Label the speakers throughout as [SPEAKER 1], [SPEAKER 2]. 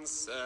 [SPEAKER 1] prison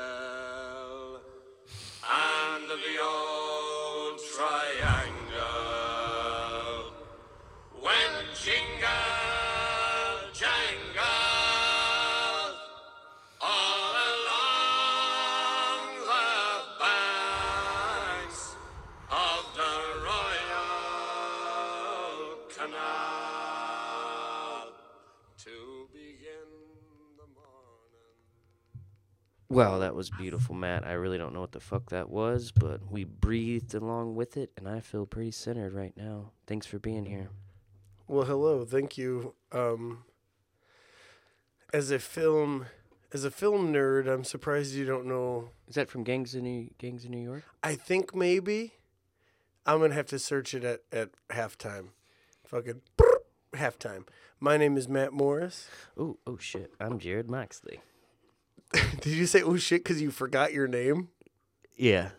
[SPEAKER 2] Well, that was beautiful, Matt. I really don't know what the fuck that was, but we breathed along with it, and I feel pretty centered right now. Thanks for being here.
[SPEAKER 3] Well, hello. Thank you. Um, as a film, as a film nerd, I'm surprised you don't know.
[SPEAKER 2] Is that from Gangs in New Gangs in New York?
[SPEAKER 3] I think maybe I'm gonna have to search it at at halftime. Fucking halftime. My name is Matt Morris.
[SPEAKER 2] Oh, oh shit! I'm Jarrod Moxley.
[SPEAKER 3] Did you say oh shit because you forgot your name?
[SPEAKER 2] Yeah,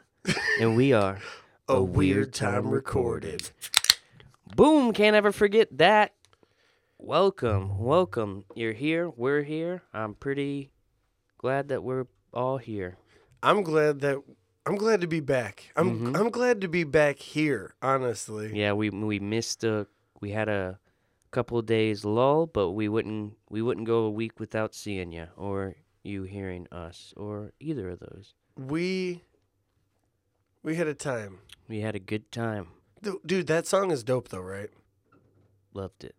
[SPEAKER 2] and we are
[SPEAKER 3] A weird time recorded.
[SPEAKER 2] Boom! Can't ever forget that. Welcome, welcome. You're here. We're here. I'm pretty glad that we're all here.
[SPEAKER 3] I'm glad that I'm glad to be back. I'm mm-hmm. I'm glad to be back here. Honestly.
[SPEAKER 2] Yeah, we we missed a we had a couple of days lull, but we wouldn't we wouldn't go a week without seeing you or you hearing us or either of those.
[SPEAKER 3] We we had a time.
[SPEAKER 2] We had a good time.
[SPEAKER 3] Dude, that song is dope though, right?
[SPEAKER 2] Loved it.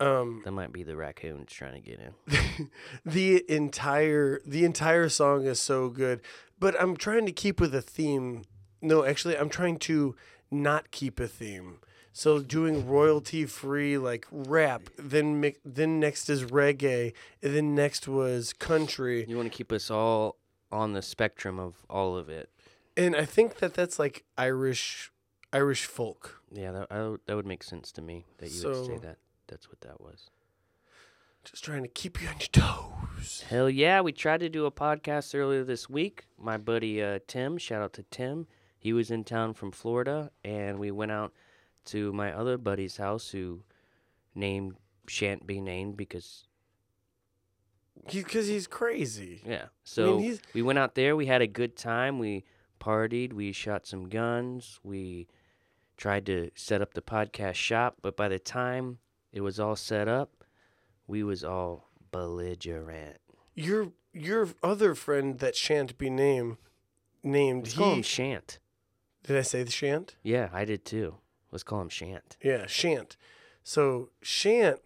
[SPEAKER 3] Um
[SPEAKER 2] That might be the raccoons trying to get in.
[SPEAKER 3] the entire the entire song is so good, but I'm trying to keep with a theme. No, actually, I'm trying to not keep a theme. So doing royalty free like rap, then mi- then next is reggae, and then next was country,
[SPEAKER 2] You want to keep us all on the spectrum of all of it.
[SPEAKER 3] and I think that that's like Irish Irish folk.
[SPEAKER 2] Yeah, that I, would- that would make sense to me that you would say that. That's what that was.
[SPEAKER 3] Just trying to keep you on your toes.
[SPEAKER 2] Hell yeah, we tried to do a podcast earlier this week. My buddy uh, Tim, shout out to Tim. He was in town from Florida, and we went out to my other buddy's house who name shan't be named because
[SPEAKER 3] Because he's crazy.
[SPEAKER 2] yeah. So
[SPEAKER 3] he's-
[SPEAKER 2] we went out there. We had a good time. We partied. We shot some guns. We tried to set up the podcast shop, but by the time it was all set up, we was all belligerent.
[SPEAKER 3] Your your other friend that shan't be named named
[SPEAKER 2] Let's call
[SPEAKER 3] he
[SPEAKER 2] him Shant.
[SPEAKER 3] did I say the shan't?
[SPEAKER 2] Yeah, I did too. Let's call him Shant.
[SPEAKER 3] Yeah, Shant. So Shant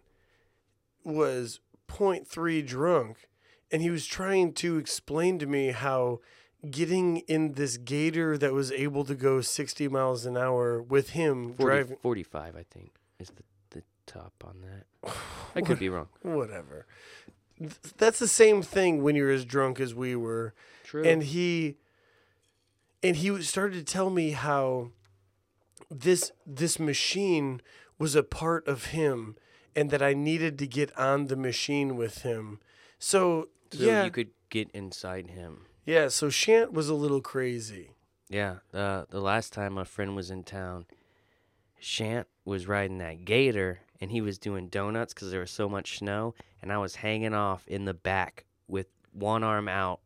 [SPEAKER 3] was 0.3 drunk, and he was trying to explain to me how getting in this gator that was able to go 60 miles an hour with him
[SPEAKER 2] 40,
[SPEAKER 3] driving
[SPEAKER 2] 45, I think, is the, the top on that. I could be wrong.
[SPEAKER 3] whatever. Th- That's the same thing when you're as drunk as we were.
[SPEAKER 2] True.
[SPEAKER 3] and he and he started to tell me how this this machine was a part of him and that I needed to get on the machine with him. So,
[SPEAKER 2] so
[SPEAKER 3] yeah,
[SPEAKER 2] you could get inside him.
[SPEAKER 3] yeah. So Shant was a little crazy.
[SPEAKER 2] Yeah, uh, the last time a friend was in town, Shant was riding that gator and he was doing donuts because there was so much snow, and I was hanging off in the back with one arm out,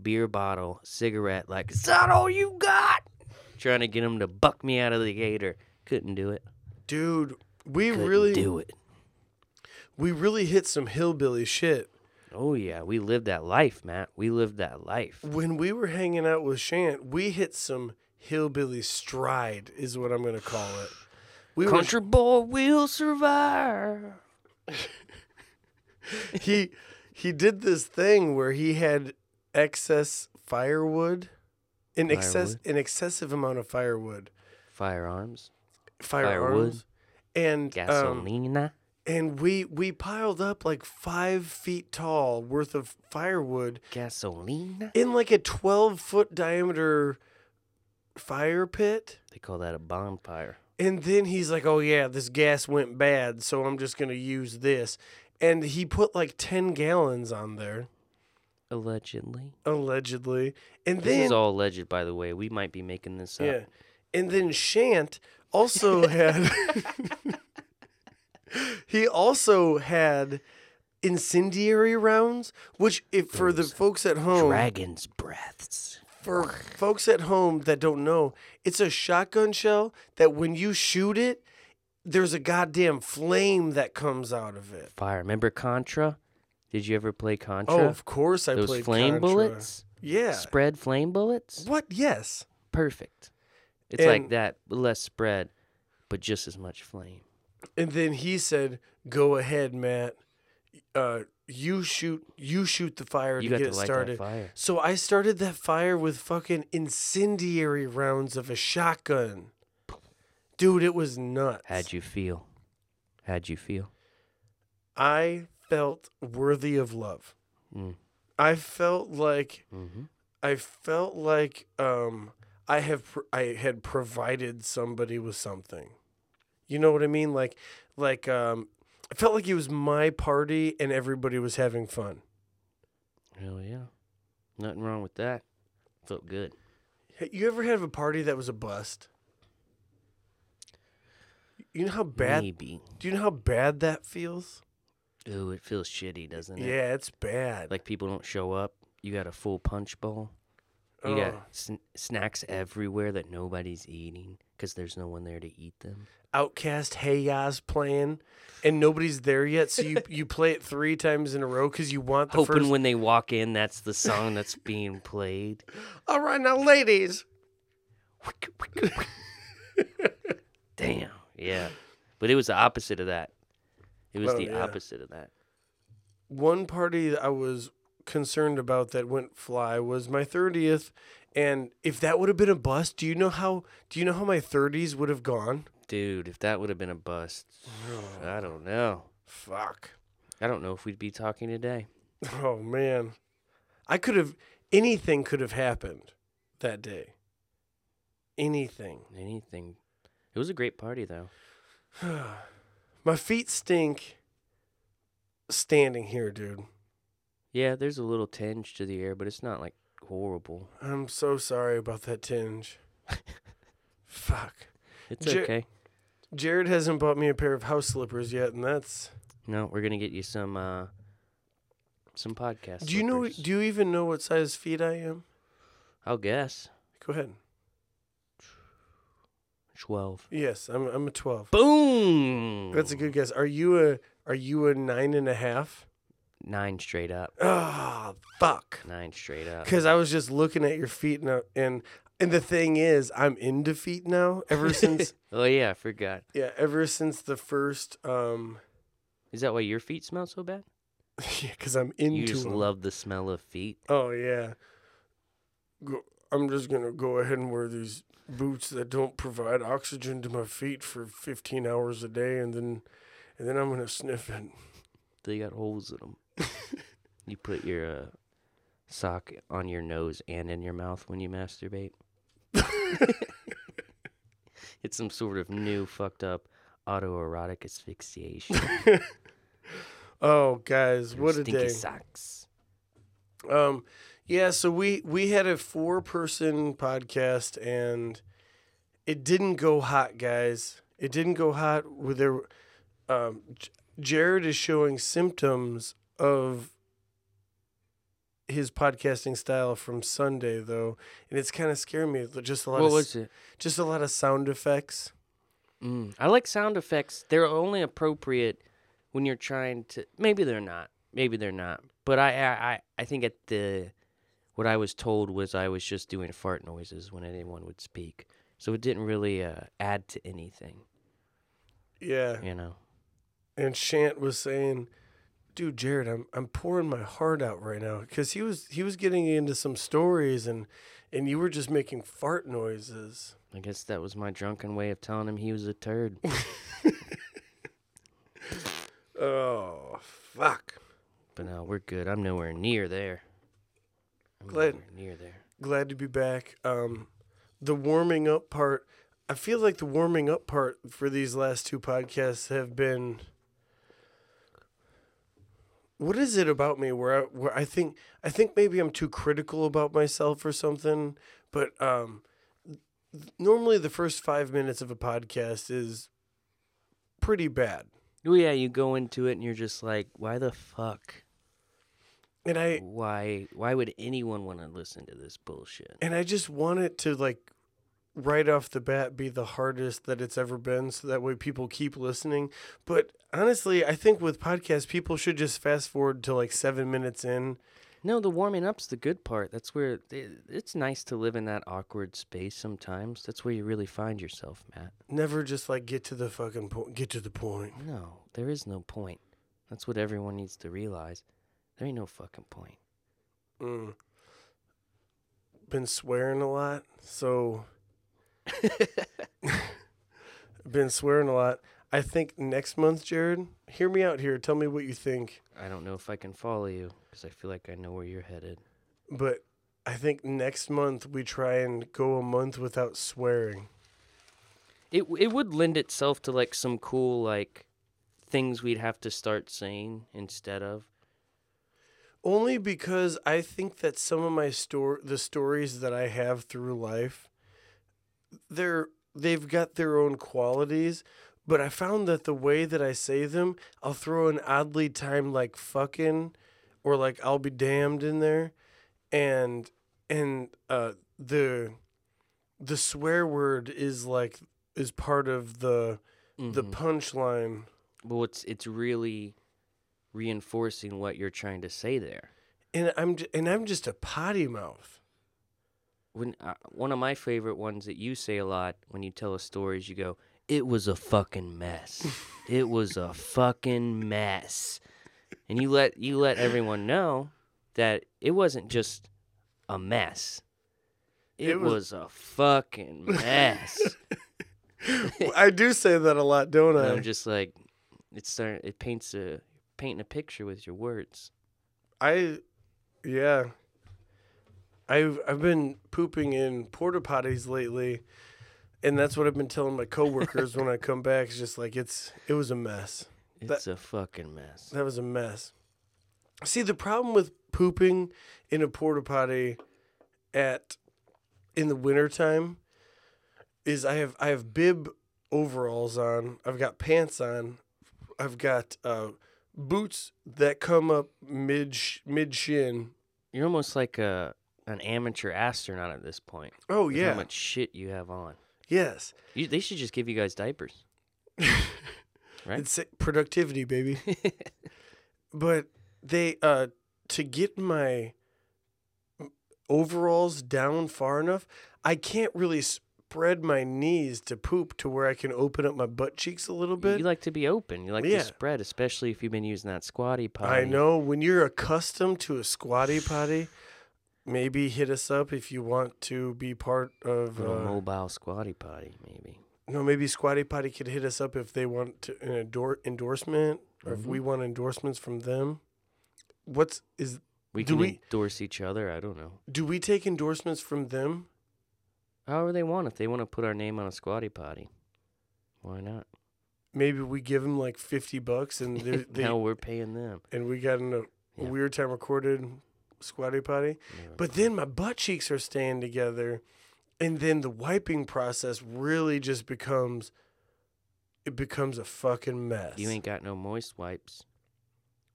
[SPEAKER 2] beer bottle, cigarette, like, is that all you got? Trying to get him to buck me out of the gator. Couldn't do it.
[SPEAKER 3] Dude, we
[SPEAKER 2] Couldn't
[SPEAKER 3] really
[SPEAKER 2] do it.
[SPEAKER 3] we really hit some hillbilly shit.
[SPEAKER 2] Oh yeah, we lived that life, Matt. We lived that life.
[SPEAKER 3] When we were hanging out with Shant, we hit some hillbilly stride is what I'm going to call it. We were
[SPEAKER 2] Country boy will survive.
[SPEAKER 3] he he did this thing where he had excess firewood, an excess
[SPEAKER 2] Firewood?
[SPEAKER 3] an excessive amount of firewood,
[SPEAKER 2] Firearms,
[SPEAKER 3] firearms, and um,
[SPEAKER 2] gasolina.
[SPEAKER 3] and we we piled up like five feet tall worth of firewood
[SPEAKER 2] gasolina.
[SPEAKER 3] in like a twelve foot diameter fire pit.
[SPEAKER 2] They call that a bonfire.
[SPEAKER 3] And then he's like, "Oh yeah, this gas went bad, so I'm just gonna use this." And he put like ten gallons on there,
[SPEAKER 2] Allegedly.
[SPEAKER 3] allegedly. And
[SPEAKER 2] This
[SPEAKER 3] then
[SPEAKER 2] is all alleged, by the way. We might be making this up.
[SPEAKER 3] Yeah. And then Shant also had he also had incendiary rounds, which if for the folks at home
[SPEAKER 2] Dragon's breaths.
[SPEAKER 3] for folks at home that don't know, it's a shotgun shell that when you shoot it, there's a goddamn flame that comes out of it.
[SPEAKER 2] Fire. Remember Contra? Did you ever play Contra?
[SPEAKER 3] Oh, of course I
[SPEAKER 2] Those
[SPEAKER 3] played
[SPEAKER 2] flame
[SPEAKER 3] Contra.
[SPEAKER 2] bullets?
[SPEAKER 3] Yeah.
[SPEAKER 2] Spread flame bullets?
[SPEAKER 3] What? Yes.
[SPEAKER 2] Perfect. It's like that, less spread, but just as much flame.
[SPEAKER 3] And then he said, "Go ahead, Matt. Uh, you shoot. You shoot the fire
[SPEAKER 2] You
[SPEAKER 3] to
[SPEAKER 2] got
[SPEAKER 3] get
[SPEAKER 2] to
[SPEAKER 3] it
[SPEAKER 2] light
[SPEAKER 3] started."
[SPEAKER 2] that fire.
[SPEAKER 3] So I started that fire with fucking incendiary rounds of a shotgun. Dude, it was nuts.
[SPEAKER 2] How'd you feel? How'd you feel?
[SPEAKER 3] I felt worthy of love.
[SPEAKER 2] Mm.
[SPEAKER 3] I felt like
[SPEAKER 2] Mm-hmm.
[SPEAKER 3] I felt like um I have pr- I had provided somebody with something. You know what I mean? Like like um I felt like it was my party and everybody was having fun.
[SPEAKER 2] Hell yeah. Nothing wrong with that. Felt good.
[SPEAKER 3] Hey, you ever have a party that was a bust? You know how bad
[SPEAKER 2] Maybe.
[SPEAKER 3] Do you know how bad that feels?
[SPEAKER 2] Ooh, it feels shitty, doesn't it?
[SPEAKER 3] Yeah, it's bad.
[SPEAKER 2] Like people don't show up. You got a full punch bowl. You
[SPEAKER 3] Oh.
[SPEAKER 2] got sn- snacks everywhere that nobody's eating because there's no one there to eat them.
[SPEAKER 3] OutKast Hey Yas playing, and nobody's there yet. So you you play it three times in a row because you want the
[SPEAKER 2] Hoping
[SPEAKER 3] first.
[SPEAKER 2] when they walk in, that's the song that's being played.
[SPEAKER 3] All right, now, ladies.
[SPEAKER 2] Damn. Yeah. But it was the opposite of that. It was
[SPEAKER 3] Oh,
[SPEAKER 2] the
[SPEAKER 3] yeah.
[SPEAKER 2] opposite of that.
[SPEAKER 3] One party I was concerned about that went fly was my thirtieth, and if that would have been a bust, do you know how? Do you know how my thirties would have gone?
[SPEAKER 2] Dude, if that would have been a bust, I don't know.
[SPEAKER 3] Fuck.
[SPEAKER 2] I don't know if we'd be talking today.
[SPEAKER 3] Oh man, I could have. Anything could have happened that day. Anything.
[SPEAKER 2] Anything. It was a great party, though.
[SPEAKER 3] My feet stink. Standing here, dude.
[SPEAKER 2] Yeah, there's a little tinge to the air, but it's not like horrible.
[SPEAKER 3] I'm so sorry about that tinge. Fuck.
[SPEAKER 2] It's
[SPEAKER 3] Jer-
[SPEAKER 2] okay.
[SPEAKER 3] Jarrod hasn't bought me a pair of house slippers yet, and that's.
[SPEAKER 2] No, we're gonna get you some uh some podcast.
[SPEAKER 3] Do you know?
[SPEAKER 2] slippers.
[SPEAKER 3] Do you even know what size feet I am?
[SPEAKER 2] I'll guess.
[SPEAKER 3] Go ahead.
[SPEAKER 2] Twelve.
[SPEAKER 3] Yes, I'm. I'm a twelve.
[SPEAKER 2] Boom.
[SPEAKER 3] That's a good guess. Are you a? Are you a nine and a half?
[SPEAKER 2] nine straight up.
[SPEAKER 3] Ah, fuck.
[SPEAKER 2] Nine straight up.
[SPEAKER 3] Because I was just looking at your feet now, and and the thing is, I'm into feet now. Ever since,
[SPEAKER 2] oh yeah, I forgot.
[SPEAKER 3] yeah, ever since the first, um,
[SPEAKER 2] Is that why your feet smell so bad?
[SPEAKER 3] yeah, because I'm into.
[SPEAKER 2] You just
[SPEAKER 3] 'em.
[SPEAKER 2] love the smell of feet.
[SPEAKER 3] Oh yeah. Go, I'm just gonna go ahead and wear these boots that don't provide oxygen to my feet for 15 hours a day, and then, and then I'm gonna sniff it.
[SPEAKER 2] They got holes in them. you put your uh, sock on your nose and in your mouth when you masturbate. it's some sort of new fucked up autoerotic asphyxiation.
[SPEAKER 3] Oh, guys,
[SPEAKER 2] Your
[SPEAKER 3] what a
[SPEAKER 2] stinky
[SPEAKER 3] day!
[SPEAKER 2] socks.
[SPEAKER 3] Um, yeah, so we we had a four person podcast and it didn't go hot, guys. It didn't go hot with their um Jared is showing symptoms of his podcasting style from Sunday though, and it's kind of scaring me. Just a lot
[SPEAKER 2] What
[SPEAKER 3] of
[SPEAKER 2] was it?
[SPEAKER 3] just a lot of sound effects.
[SPEAKER 2] Mm, I like sound effects. They're only appropriate when you're trying to. Maybe they're not. Maybe they're not. But I, I- I think at the, what I was told was I was just doing fart noises when anyone would speak, so it didn't really uh, add to anything.
[SPEAKER 3] Yeah.
[SPEAKER 2] You know.
[SPEAKER 3] And Shant was saying, "Dude, Jarrod, I'm I'm pouring my heart out right now because he was he was getting into some stories and and you were just making fart noises."
[SPEAKER 2] I guess that was my drunken way of telling him he was a turd.
[SPEAKER 3] Oh fuck!
[SPEAKER 2] but now we're good. I'm nowhere near there.
[SPEAKER 3] Glad-
[SPEAKER 2] near there.
[SPEAKER 3] Glad to be back. Um, the warming up part. I feel like the warming up part for these last two podcasts have been. What is it about me where I, where I think I think maybe I'm too critical about myself or something, but um, normally the first five minutes of a podcast is pretty bad.
[SPEAKER 2] Oh yeah, you go into it and you're just like, why the fuck?
[SPEAKER 3] And I
[SPEAKER 2] Why? Why would anyone want to listen to this bullshit?
[SPEAKER 3] and I just want it to like right off the bat be the hardest that it's ever been so that way people keep listening. But honestly, I think with podcasts people should just fast forward to like 7 minutes in.
[SPEAKER 2] No, the warming up's the good part. That's where it, it's nice to live in that awkward space sometimes. That's where you really find yourself, Matt.
[SPEAKER 3] Never just like get to the fucking point. Get to the point.
[SPEAKER 2] No, there is no point. That's what everyone needs to realize. There ain't no fucking point.
[SPEAKER 3] Mm. Been swearing a lot, so been swearing a lot. I think next month, Jarrod, hear me out here. Tell me what you think.
[SPEAKER 2] I don't know if I can follow you because I feel like I know where you're headed.
[SPEAKER 3] But I think next month we try and go a month without swearing.
[SPEAKER 2] It it would lend itself to like some cool like things we'd have to start saying instead of.
[SPEAKER 3] Only because I think that some of my store the stories that I have through life they're they've got their own qualities, but I found that the way that I say them, I'll throw an oddly timed like fucking or like I'll be damned in there and and uh the the swear word is like is part of the the
[SPEAKER 2] Mhm.
[SPEAKER 3] punchline.
[SPEAKER 2] Well, it's it's really reinforcing what you're trying to say there.
[SPEAKER 3] And I'm j- and I'm just a potty mouth.
[SPEAKER 2] When uh, one of my favorite ones that you say a lot when you tell a story is you go, "It was a fucking mess. it was a fucking mess," and you let you let everyone know that it wasn't just a mess. It,
[SPEAKER 3] It was-
[SPEAKER 2] was, a fucking mess.
[SPEAKER 3] I do say that a lot, don't
[SPEAKER 2] and
[SPEAKER 3] I?
[SPEAKER 2] I'm just like, it's starting. It paints a painting a picture with your words.
[SPEAKER 3] I, yeah. I've I've been pooping in porta potties lately, and that's what I've been telling my coworkers when I come back. It's just like it's it was a mess.
[SPEAKER 2] It's a fucking mess.
[SPEAKER 3] That was a mess. See, the problem with pooping in a porta potty at in the wintertime is I have I have bib overalls on. I've got pants on. I've got uh, boots that come up mid sh- mid shin.
[SPEAKER 2] You're almost like a an amateur astronaut at this point.
[SPEAKER 3] Oh yeah,
[SPEAKER 2] How much shit you have on.
[SPEAKER 3] yes.
[SPEAKER 2] You, they should just give you guys diapers. Right.
[SPEAKER 3] It's productivity, baby. but they uh to get my overalls down far enough, I can't really spread my knees to poop to where I can open up my butt cheeks a little bit.
[SPEAKER 2] You like to be open. You like
[SPEAKER 3] Yeah.
[SPEAKER 2] to spread, especially if you've been using that squatty potty.
[SPEAKER 3] I know when you're accustomed to a squatty potty, maybe hit us up if you want to be part of
[SPEAKER 2] Little
[SPEAKER 3] uh,
[SPEAKER 2] mobile squatty potty, maybe.
[SPEAKER 3] No, maybe Squatty Potty could hit us up if they want to, an endor- endorsement or if
[SPEAKER 2] Mm-hmm.
[SPEAKER 3] we want endorsements from them. What's is
[SPEAKER 2] We
[SPEAKER 3] Do
[SPEAKER 2] can
[SPEAKER 3] we-
[SPEAKER 2] endorse each other. I don't know.
[SPEAKER 3] do we take endorsements from them?
[SPEAKER 2] However they want. If they want to put our name on a squatty potty, why not?
[SPEAKER 3] Maybe we give them like fifty bucks and they, they
[SPEAKER 2] now we're paying them.
[SPEAKER 3] and we got in a,
[SPEAKER 2] Yeah.
[SPEAKER 3] weird time recorded Squatty Potty.
[SPEAKER 2] Yeah.
[SPEAKER 3] But then my butt cheeks are staying together, and then the wiping process really just becomes it becomes a fucking mess.
[SPEAKER 2] you ain't got no moist wipes.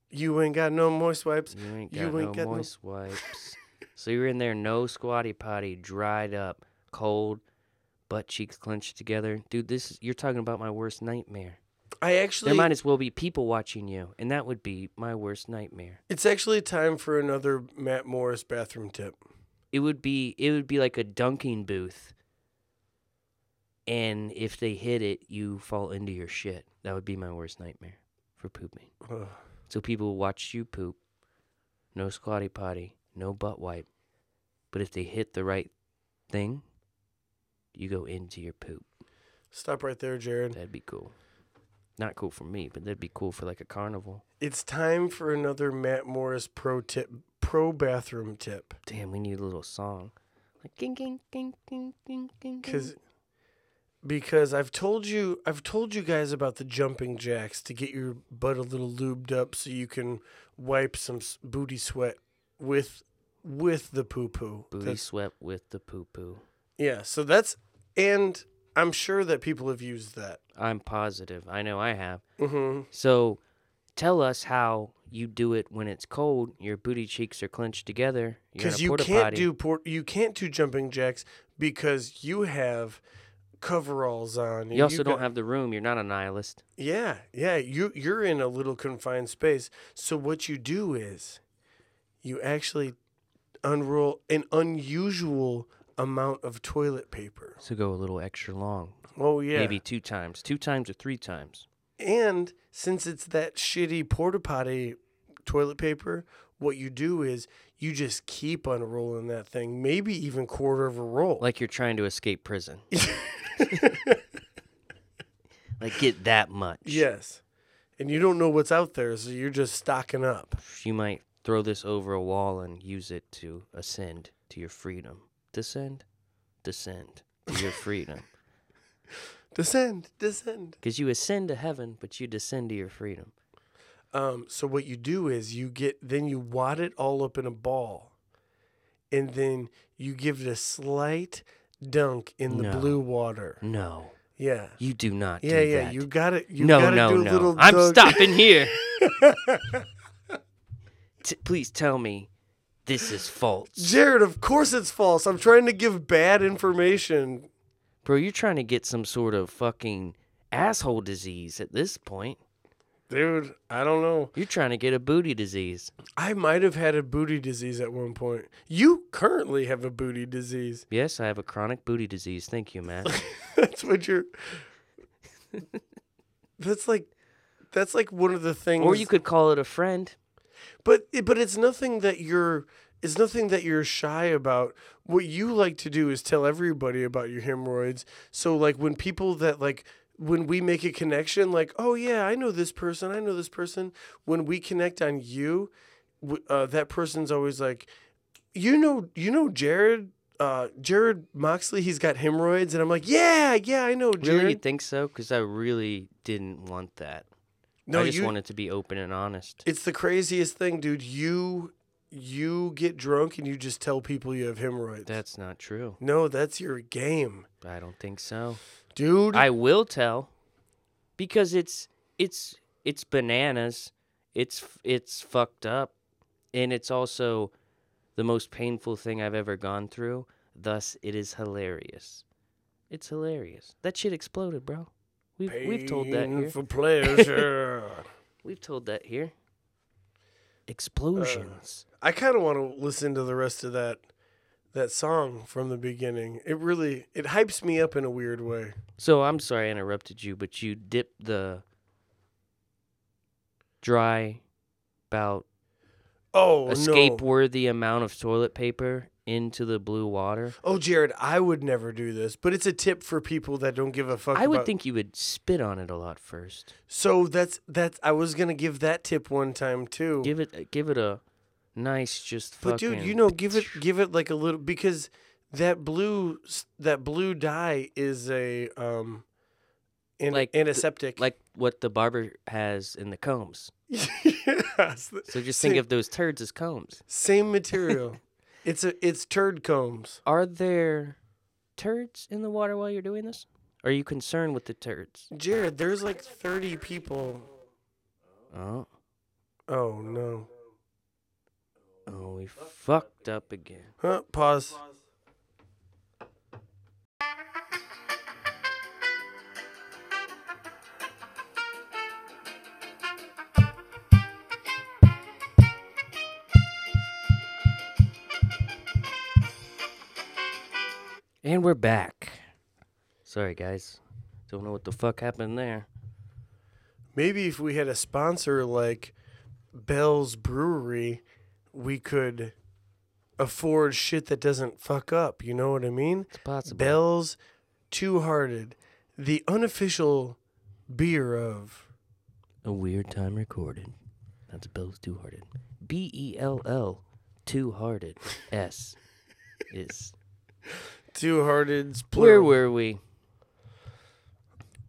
[SPEAKER 3] you ain't got no moist wipes.
[SPEAKER 2] You ain't got
[SPEAKER 3] You
[SPEAKER 2] no
[SPEAKER 3] ain't got no-
[SPEAKER 2] moist wipes. so you're in there, no squatty potty, dried up, cold, butt cheeks clenched together. Dude, this is, you're talking about my worst nightmare.
[SPEAKER 3] I actually
[SPEAKER 2] there might as well be people watching you, and that would be my worst nightmare.
[SPEAKER 3] It's actually time for another Matt Morris bathroom tip.
[SPEAKER 2] It would be it would be like a dunking booth. And if they hit it, you fall into your shit. That would be my worst nightmare for pooping.
[SPEAKER 3] Ugh.
[SPEAKER 2] So people watch you poop. No squatty potty, no butt wipe. But if they hit the right thing, you go into your poop.
[SPEAKER 3] Stop right there, Jarrod.
[SPEAKER 2] That'd be cool. Not cool for me, but that'd be cool for like a carnival.
[SPEAKER 3] It's time for another Matt Morris pro tip, pro bathroom tip.
[SPEAKER 2] Damn, we need a little song. Like ging ging ging ging ging ging.
[SPEAKER 3] Cause, because I've told you, I've told you guys about the jumping jacks to get your butt a little lubed up so you can wipe some s- booty sweat with with the poo poo.
[SPEAKER 2] booty sweat with the poo poo.
[SPEAKER 3] Yeah, so that's and I'm sure that people have used that.
[SPEAKER 2] I'm positive. I know I have.
[SPEAKER 3] hmm
[SPEAKER 2] So tell us how you do it when it's cold. Your booty cheeks are clenched together.
[SPEAKER 3] Because you can't
[SPEAKER 2] potty.
[SPEAKER 3] do port, you can't do jumping jacks because you have coveralls on.
[SPEAKER 2] You also
[SPEAKER 3] got-
[SPEAKER 2] don't have the room. You're not a nihilist.
[SPEAKER 3] Yeah, yeah. You you're in a little confined space. So what you do is, you actually unroll an unusual amount of toilet paper.
[SPEAKER 2] So go a little extra long.
[SPEAKER 3] Oh yeah.
[SPEAKER 2] Maybe two times. Two times or three times.
[SPEAKER 3] And since it's that shitty porta potty toilet paper, what you do is you just keep unrolling that thing, maybe even quarter of a roll.
[SPEAKER 2] Like you're trying to escape prison. like get that much.
[SPEAKER 3] yes. And you don't know what's out there, so you're just stocking up.
[SPEAKER 2] You might throw this over a wall and use it to ascend to your freedom. Descend, descend to your freedom.
[SPEAKER 3] Descend, descend.
[SPEAKER 2] Because you ascend to heaven, but you descend to your freedom.
[SPEAKER 3] Um, so what you do is you get then you wad it all up in a ball, and then you give it a slight dunk in the
[SPEAKER 2] No.
[SPEAKER 3] blue water.
[SPEAKER 2] No,
[SPEAKER 3] Yeah,
[SPEAKER 2] you do not.
[SPEAKER 3] yeah,
[SPEAKER 2] do
[SPEAKER 3] yeah.
[SPEAKER 2] that.
[SPEAKER 3] You got it. You
[SPEAKER 2] no,
[SPEAKER 3] gotta
[SPEAKER 2] no,
[SPEAKER 3] do a
[SPEAKER 2] no.
[SPEAKER 3] little
[SPEAKER 2] I'm
[SPEAKER 3] dunk.
[SPEAKER 2] stopping here. T- please tell me this is false.
[SPEAKER 3] Jarrod, of course it's false. I'm trying to give bad information.
[SPEAKER 2] Bro, you're trying to get some sort of fucking asshole disease at this point.
[SPEAKER 3] Dude, I don't know.
[SPEAKER 2] You're trying to get a booty disease.
[SPEAKER 3] I might have had a booty disease at one point. You currently have a booty disease.
[SPEAKER 2] Yes, I have a chronic booty disease. Thank you, Matt.
[SPEAKER 3] That's what you're. That's like, that's like one of the things.
[SPEAKER 2] or you could call it a friend.
[SPEAKER 3] But it- but it's nothing that you're it's nothing that you're shy about. What you like to do is tell everybody about your hemorrhoids. So like when people that like when we make a connection like, "Oh yeah, I know this person. I know this person." When we connect on you, uh, that person's always like, "You know, you know Jarrod uh, Jarrod Moxley, he's got hemorrhoids." And I'm like, "Yeah, yeah, I know Jarrod."
[SPEAKER 2] Really, you think so? Because I really didn't want that.
[SPEAKER 3] No,
[SPEAKER 2] I just
[SPEAKER 3] you,
[SPEAKER 2] wanted to be open and honest.
[SPEAKER 3] It's the craziest thing, dude. You you get drunk and you just tell people you have hemorrhoids.
[SPEAKER 2] That's not true.
[SPEAKER 3] no, that's your game,
[SPEAKER 2] I don't think so.
[SPEAKER 3] dude.
[SPEAKER 2] I will tell because it's it's it's bananas. It's it's fucked up and it's also the most painful thing I've ever gone through. Thus it is hilarious. It's hilarious. That shit exploded, bro. We've we've told that here.
[SPEAKER 3] for pleasure.
[SPEAKER 2] We've told that here. Explosions.
[SPEAKER 3] Uh, I kind of want to listen to the rest of that that song from the beginning. It really it hypes me up in a weird way.
[SPEAKER 2] So I'm sorry I interrupted you, but you dipped the dry, about
[SPEAKER 3] Oh
[SPEAKER 2] escape
[SPEAKER 3] no!
[SPEAKER 2] worthy amount of toilet paper into the blue water.
[SPEAKER 3] Oh, Jarrod, I would never do this, but it's a tip for people that don't give a fuck.
[SPEAKER 2] I would
[SPEAKER 3] about-
[SPEAKER 2] think you would spit on it a lot first.
[SPEAKER 3] so. That's that's. I was gonna give that tip one time too.
[SPEAKER 2] Give it give it a nice just
[SPEAKER 3] But
[SPEAKER 2] fucking
[SPEAKER 3] dude, you know, give it give it like a little because that blue that blue dye is a um an,
[SPEAKER 2] Like the-
[SPEAKER 3] antiseptic.
[SPEAKER 2] like what the barber has in the combs.
[SPEAKER 3] yes,
[SPEAKER 2] So just
[SPEAKER 3] same,
[SPEAKER 2] think of those turds as combs.
[SPEAKER 3] same material. it's a it's turd combs.
[SPEAKER 2] Are there turds in the water while you're doing this? Are you concerned with the turds?
[SPEAKER 3] Jarrod, there's like 30 people.
[SPEAKER 2] Oh,
[SPEAKER 3] Oh no.
[SPEAKER 2] oh, we fucked up again.
[SPEAKER 3] Huh, pause.
[SPEAKER 2] And we're back. Sorry, guys. Don't know what the fuck happened there.
[SPEAKER 3] Maybe if we had a sponsor like Bell's Brewery, we could afford shit that doesn't fuck up. You know what I mean?
[SPEAKER 2] It's possible.
[SPEAKER 3] Bell's Two Hearted, the unofficial beer of.
[SPEAKER 2] A weird time recorded. That's Bell's Two Hearted. B E L L, Two Hearted. S is.
[SPEAKER 3] Two Hearted's
[SPEAKER 2] Where
[SPEAKER 3] plural.
[SPEAKER 2] were we?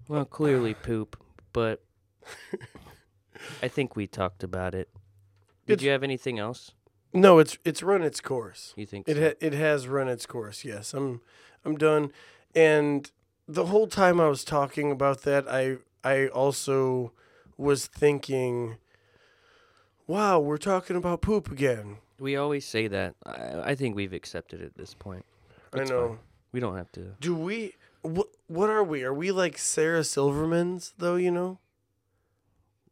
[SPEAKER 2] Well, clearly poop, but I think we talked about it. Did
[SPEAKER 3] It's-
[SPEAKER 2] you have anything else?
[SPEAKER 3] No, it's it's run its course.
[SPEAKER 2] You think
[SPEAKER 3] It
[SPEAKER 2] so?
[SPEAKER 3] ha- it has run its course. Yes, I'm I'm done. And the whole time I was talking about that, I I also was thinking, wow, we're talking about poop again.
[SPEAKER 2] We always say that. I, I think we've accepted it at this point.
[SPEAKER 3] I know.
[SPEAKER 2] fine. We don't have to.
[SPEAKER 3] Do we? What what are we? Are we like Sarah Silverman's though? You know,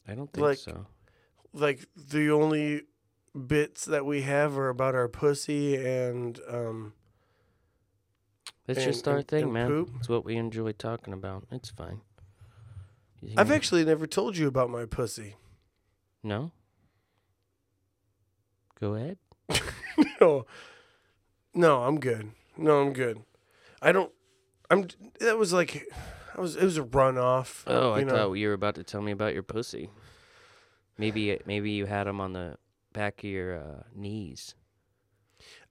[SPEAKER 2] I don't think
[SPEAKER 3] Like-
[SPEAKER 2] so.
[SPEAKER 3] like the only bits that we have are about our pussy and um.
[SPEAKER 2] It's
[SPEAKER 3] and-
[SPEAKER 2] just our
[SPEAKER 3] and-
[SPEAKER 2] thing,
[SPEAKER 3] and
[SPEAKER 2] man.
[SPEAKER 3] poop?
[SPEAKER 2] It's what we enjoy talking about. It's fine.
[SPEAKER 3] I've actually never told you about my pussy.
[SPEAKER 2] no. Go ahead.
[SPEAKER 3] no, no, I'm good. No, I'm good. I don't. I'm. That was like, I was. It was a runoff.
[SPEAKER 2] Oh, I
[SPEAKER 3] know.
[SPEAKER 2] thought you were about to tell me about your pussy. Maybe maybe you had him on the back of your uh, knees.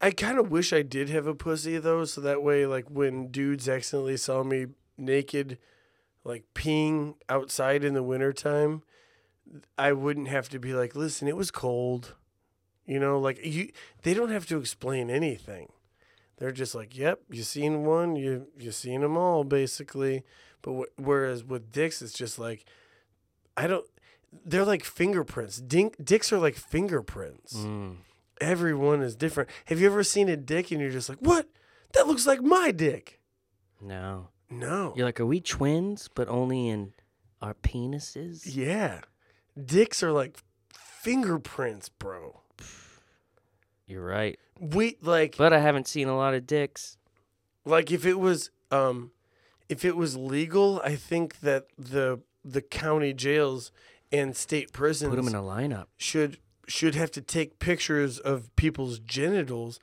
[SPEAKER 3] I kind of wish I did have a pussy though, so that way, like when dudes accidentally saw me naked, like peeing outside in the wintertime, I wouldn't have to be like, "Listen, it was cold," you know. Like you, they don't have to explain anything. They're just like, "Yep, you seen one, you you seen them all, basically." But wh- whereas with dicks, it's just like, I don't. They're like fingerprints. Dink, dicks are like fingerprints
[SPEAKER 2] Mm.
[SPEAKER 3] everyone is different. Have you ever seen a dick and you're just like, what? That looks like my dick.
[SPEAKER 2] No.
[SPEAKER 3] No.
[SPEAKER 2] You're like, are we twins, but only in our penises?
[SPEAKER 3] Yeah. Dicks are like fingerprints, bro.
[SPEAKER 2] You're right.
[SPEAKER 3] We like
[SPEAKER 2] But I haven't seen a lot of dicks.
[SPEAKER 3] like if it was um if it was legal, I think that the the county jails and state prisons
[SPEAKER 2] Put them in a lineup.
[SPEAKER 3] should should have to take pictures of people's genitals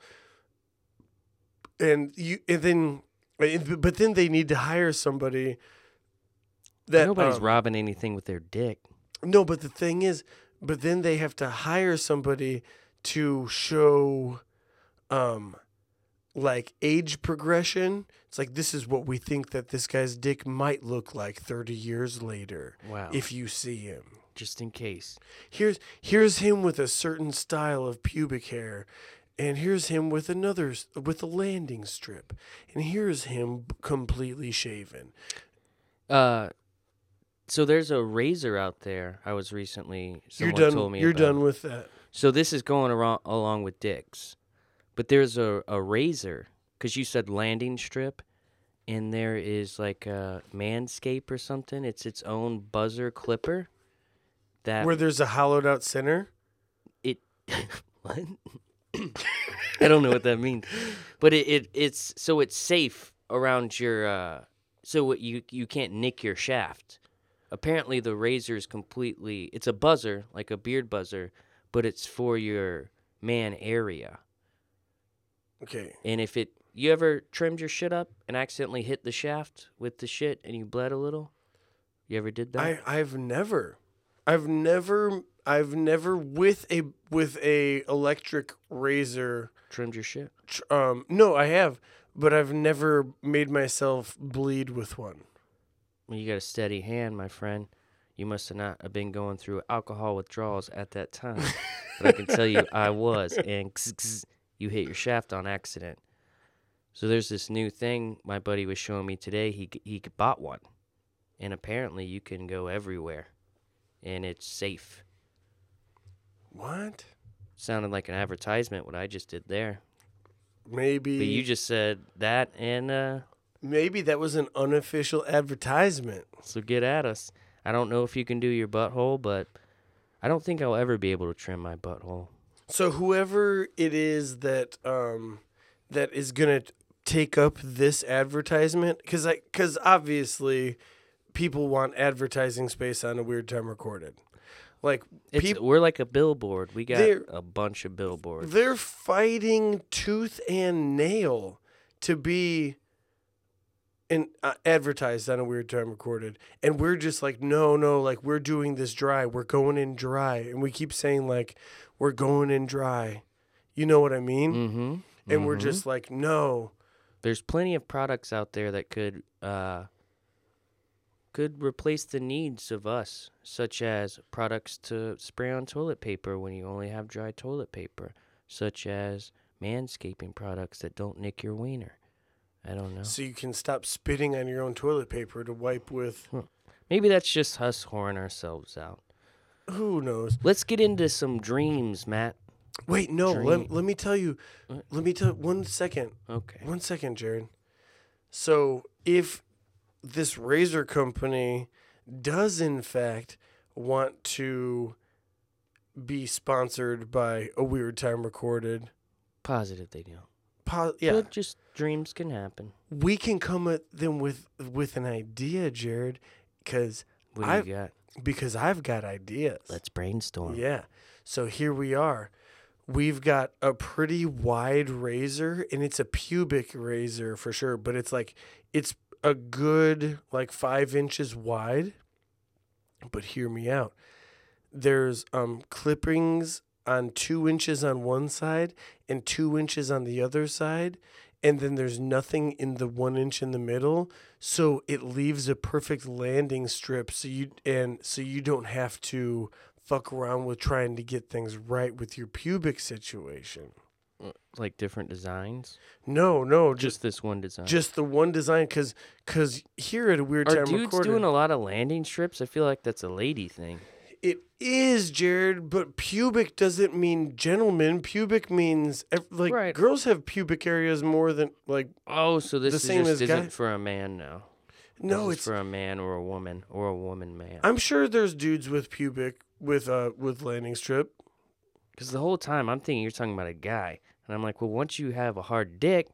[SPEAKER 3] and you and then but then they need to hire somebody that
[SPEAKER 2] Nobody's
[SPEAKER 3] um,
[SPEAKER 2] robbing anything with their dick.
[SPEAKER 3] no but the thing is but then they have to hire somebody to show um like age progression it's like this is what we think that this guy's dick might look like 30 years later
[SPEAKER 2] Wow.
[SPEAKER 3] if you see him
[SPEAKER 2] Just in case.
[SPEAKER 3] here's here's him with a certain style of pubic hair and here's him with another with a landing strip and here's him completely shaven
[SPEAKER 2] Uh, so there's a razor out there. I was recently.
[SPEAKER 3] you're
[SPEAKER 2] Someone
[SPEAKER 3] done
[SPEAKER 2] Told me
[SPEAKER 3] you're
[SPEAKER 2] about.
[SPEAKER 3] done with that
[SPEAKER 2] So this is going around along with dicks, but there's a a razor because you said landing strip, and there is like a Manscape or something. It's its own buzzer clipper. That
[SPEAKER 3] where there's a hollowed out center
[SPEAKER 2] it what i don't know what that means but it, it it's so it's safe around your uh so you you can't nick your shaft apparently the razor is completely it's a buzzer like a beard buzzer but it's for your man area
[SPEAKER 3] okay
[SPEAKER 2] and if it you ever trimmed your shit up and accidentally hit the shaft with the shit and you bled a little you ever did that
[SPEAKER 3] I I've never I've never I've never with a with a electric razor
[SPEAKER 2] trimmed your shit
[SPEAKER 3] tr- um no I have but I've never made myself bleed with one.
[SPEAKER 2] Well, you got a steady hand, my friend. You must have not have been going through alcohol withdrawals at that time. but I can tell you, I was, and you hit your shaft on accident. So there's this new thing my buddy was showing me today. He he bought one, and apparently you can go everywhere, and it's safe.
[SPEAKER 3] What?
[SPEAKER 2] Sounded like an advertisement what I just did there.
[SPEAKER 3] Maybe
[SPEAKER 2] But you just said that, and uh,
[SPEAKER 3] maybe that was an unofficial advertisement.
[SPEAKER 2] so get at us. I don't know if you can do your butthole, but I don't think I'll ever be able to trim my butthole.
[SPEAKER 3] So whoever it is that um that is gonna take up this advertisement, because I because obviously people want advertising space on a weird time recorded. Like
[SPEAKER 2] It's,
[SPEAKER 3] peop-
[SPEAKER 2] we're like a billboard. We got
[SPEAKER 3] They're-
[SPEAKER 2] a bunch of billboards.
[SPEAKER 3] they're fighting tooth and nail to be in, uh, advertised on a weird time recorded and we're just like no no like we're doing this dry we're going in dry and we keep saying like we're going in dry you know what i mean
[SPEAKER 2] Mm-hmm.
[SPEAKER 3] and we're just like no
[SPEAKER 2] There's plenty of products out there that could uh, could replace the needs of us, such as products to spray on toilet paper when you only have dry toilet paper, such as manscaping products that don't nick your wiener, I don't know.
[SPEAKER 3] so you can stop spitting on your own toilet paper to wipe with.
[SPEAKER 2] Maybe that's just us whoring ourselves out.
[SPEAKER 3] Who knows?
[SPEAKER 2] Let's get into some dreams, Matt.
[SPEAKER 3] Wait, no.
[SPEAKER 2] Dream.
[SPEAKER 3] Let, let me tell you.
[SPEAKER 2] What?
[SPEAKER 3] Let me tell one second.
[SPEAKER 2] Okay.
[SPEAKER 3] One second, Jarrod. So, if this razor company does in fact want to be sponsored by a weird time recorded,
[SPEAKER 2] Positive they do.
[SPEAKER 3] po- yeah,
[SPEAKER 2] But just dreams can happen.
[SPEAKER 3] we can come at them with with an idea, Jarrod, because
[SPEAKER 2] What do
[SPEAKER 3] I've-
[SPEAKER 2] you got?
[SPEAKER 3] because I've got ideas.
[SPEAKER 2] Let's brainstorm.
[SPEAKER 3] Yeah. So here we are. We've got a pretty wide razor, and it's a pubic razor for sure, but it's like it's a good like five inches wide. But hear me out. There's um clippings on two inches on one side and two inches on the other side. And then there's nothing in the one inch in the middle. So it leaves a perfect landing strip so you and so you don't have to fuck around with trying to get things right with your pubic situation.
[SPEAKER 2] Like different designs.
[SPEAKER 3] No, no, just
[SPEAKER 2] Just this one design.
[SPEAKER 3] just the one design cuz cuz here at a weird
[SPEAKER 2] Are
[SPEAKER 3] time
[SPEAKER 2] dudes
[SPEAKER 3] recorded
[SPEAKER 2] doing a lot of landing strips? I feel like that's a lady thing.
[SPEAKER 3] It is, Jarrod, but pubic doesn't mean gentleman. Pubic means like
[SPEAKER 2] Right.
[SPEAKER 3] girls have pubic areas more than like
[SPEAKER 2] Oh, so this
[SPEAKER 3] The
[SPEAKER 2] is
[SPEAKER 3] same
[SPEAKER 2] just
[SPEAKER 3] as
[SPEAKER 2] isn't
[SPEAKER 3] guy-
[SPEAKER 2] for a man now.
[SPEAKER 3] no,
[SPEAKER 2] This is
[SPEAKER 3] it's
[SPEAKER 2] for a man or a woman or a woman man.
[SPEAKER 3] I'm sure there's dudes with pubic with uh with landing strip.
[SPEAKER 2] Because the whole time I'm thinking you're talking about a guy, and I'm like, well, once you have a hard dick,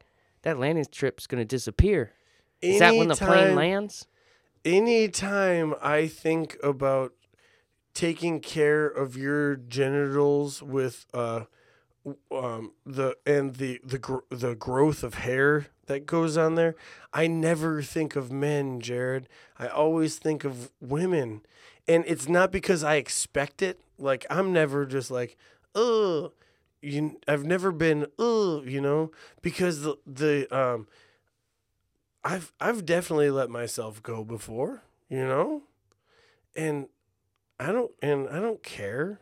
[SPEAKER 2] that landing strip's gonna disappear. Is that when the plane
[SPEAKER 3] Anytime-
[SPEAKER 2] lands?
[SPEAKER 3] anytime I think about taking care of your genitals with uh um the and the the gr- the growth of hair that goes on there, I never think of men, Jarrod. I always think of women. And it's not because I expect it. Like I'm never just like, "Oh, you I've never been oh, you know, because the the um I've I've definitely let myself go before, you know? And I don't and I don't care.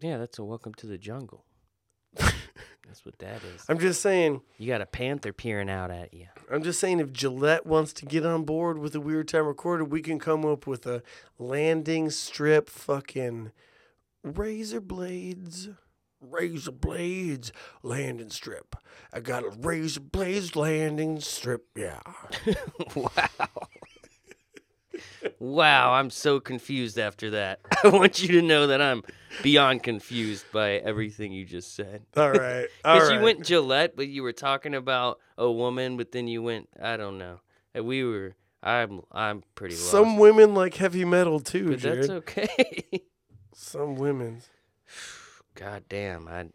[SPEAKER 2] Yeah, that's a welcome to the jungle. that's what that is.
[SPEAKER 3] I'm just saying
[SPEAKER 2] You got a panther peering out at you.
[SPEAKER 3] I'm just saying if Gillette wants to get on board with a weird time recorded, we can come up with a landing strip fucking razor blades. Razor blades landing strip. I got a razor blades landing strip. Yeah.
[SPEAKER 2] wow. Wow, I'm so confused after that. I want you to know that I'm beyond confused by everything you just said.
[SPEAKER 3] All right.
[SPEAKER 2] Because
[SPEAKER 3] right.
[SPEAKER 2] you went Gillette, but you were talking about a woman, but then you went, I don't know. And we were, I'm, I'm pretty lost.
[SPEAKER 3] Some women like heavy metal too,
[SPEAKER 2] but
[SPEAKER 3] Jarrod.
[SPEAKER 2] that's okay.
[SPEAKER 3] Some women.
[SPEAKER 2] God damn, I.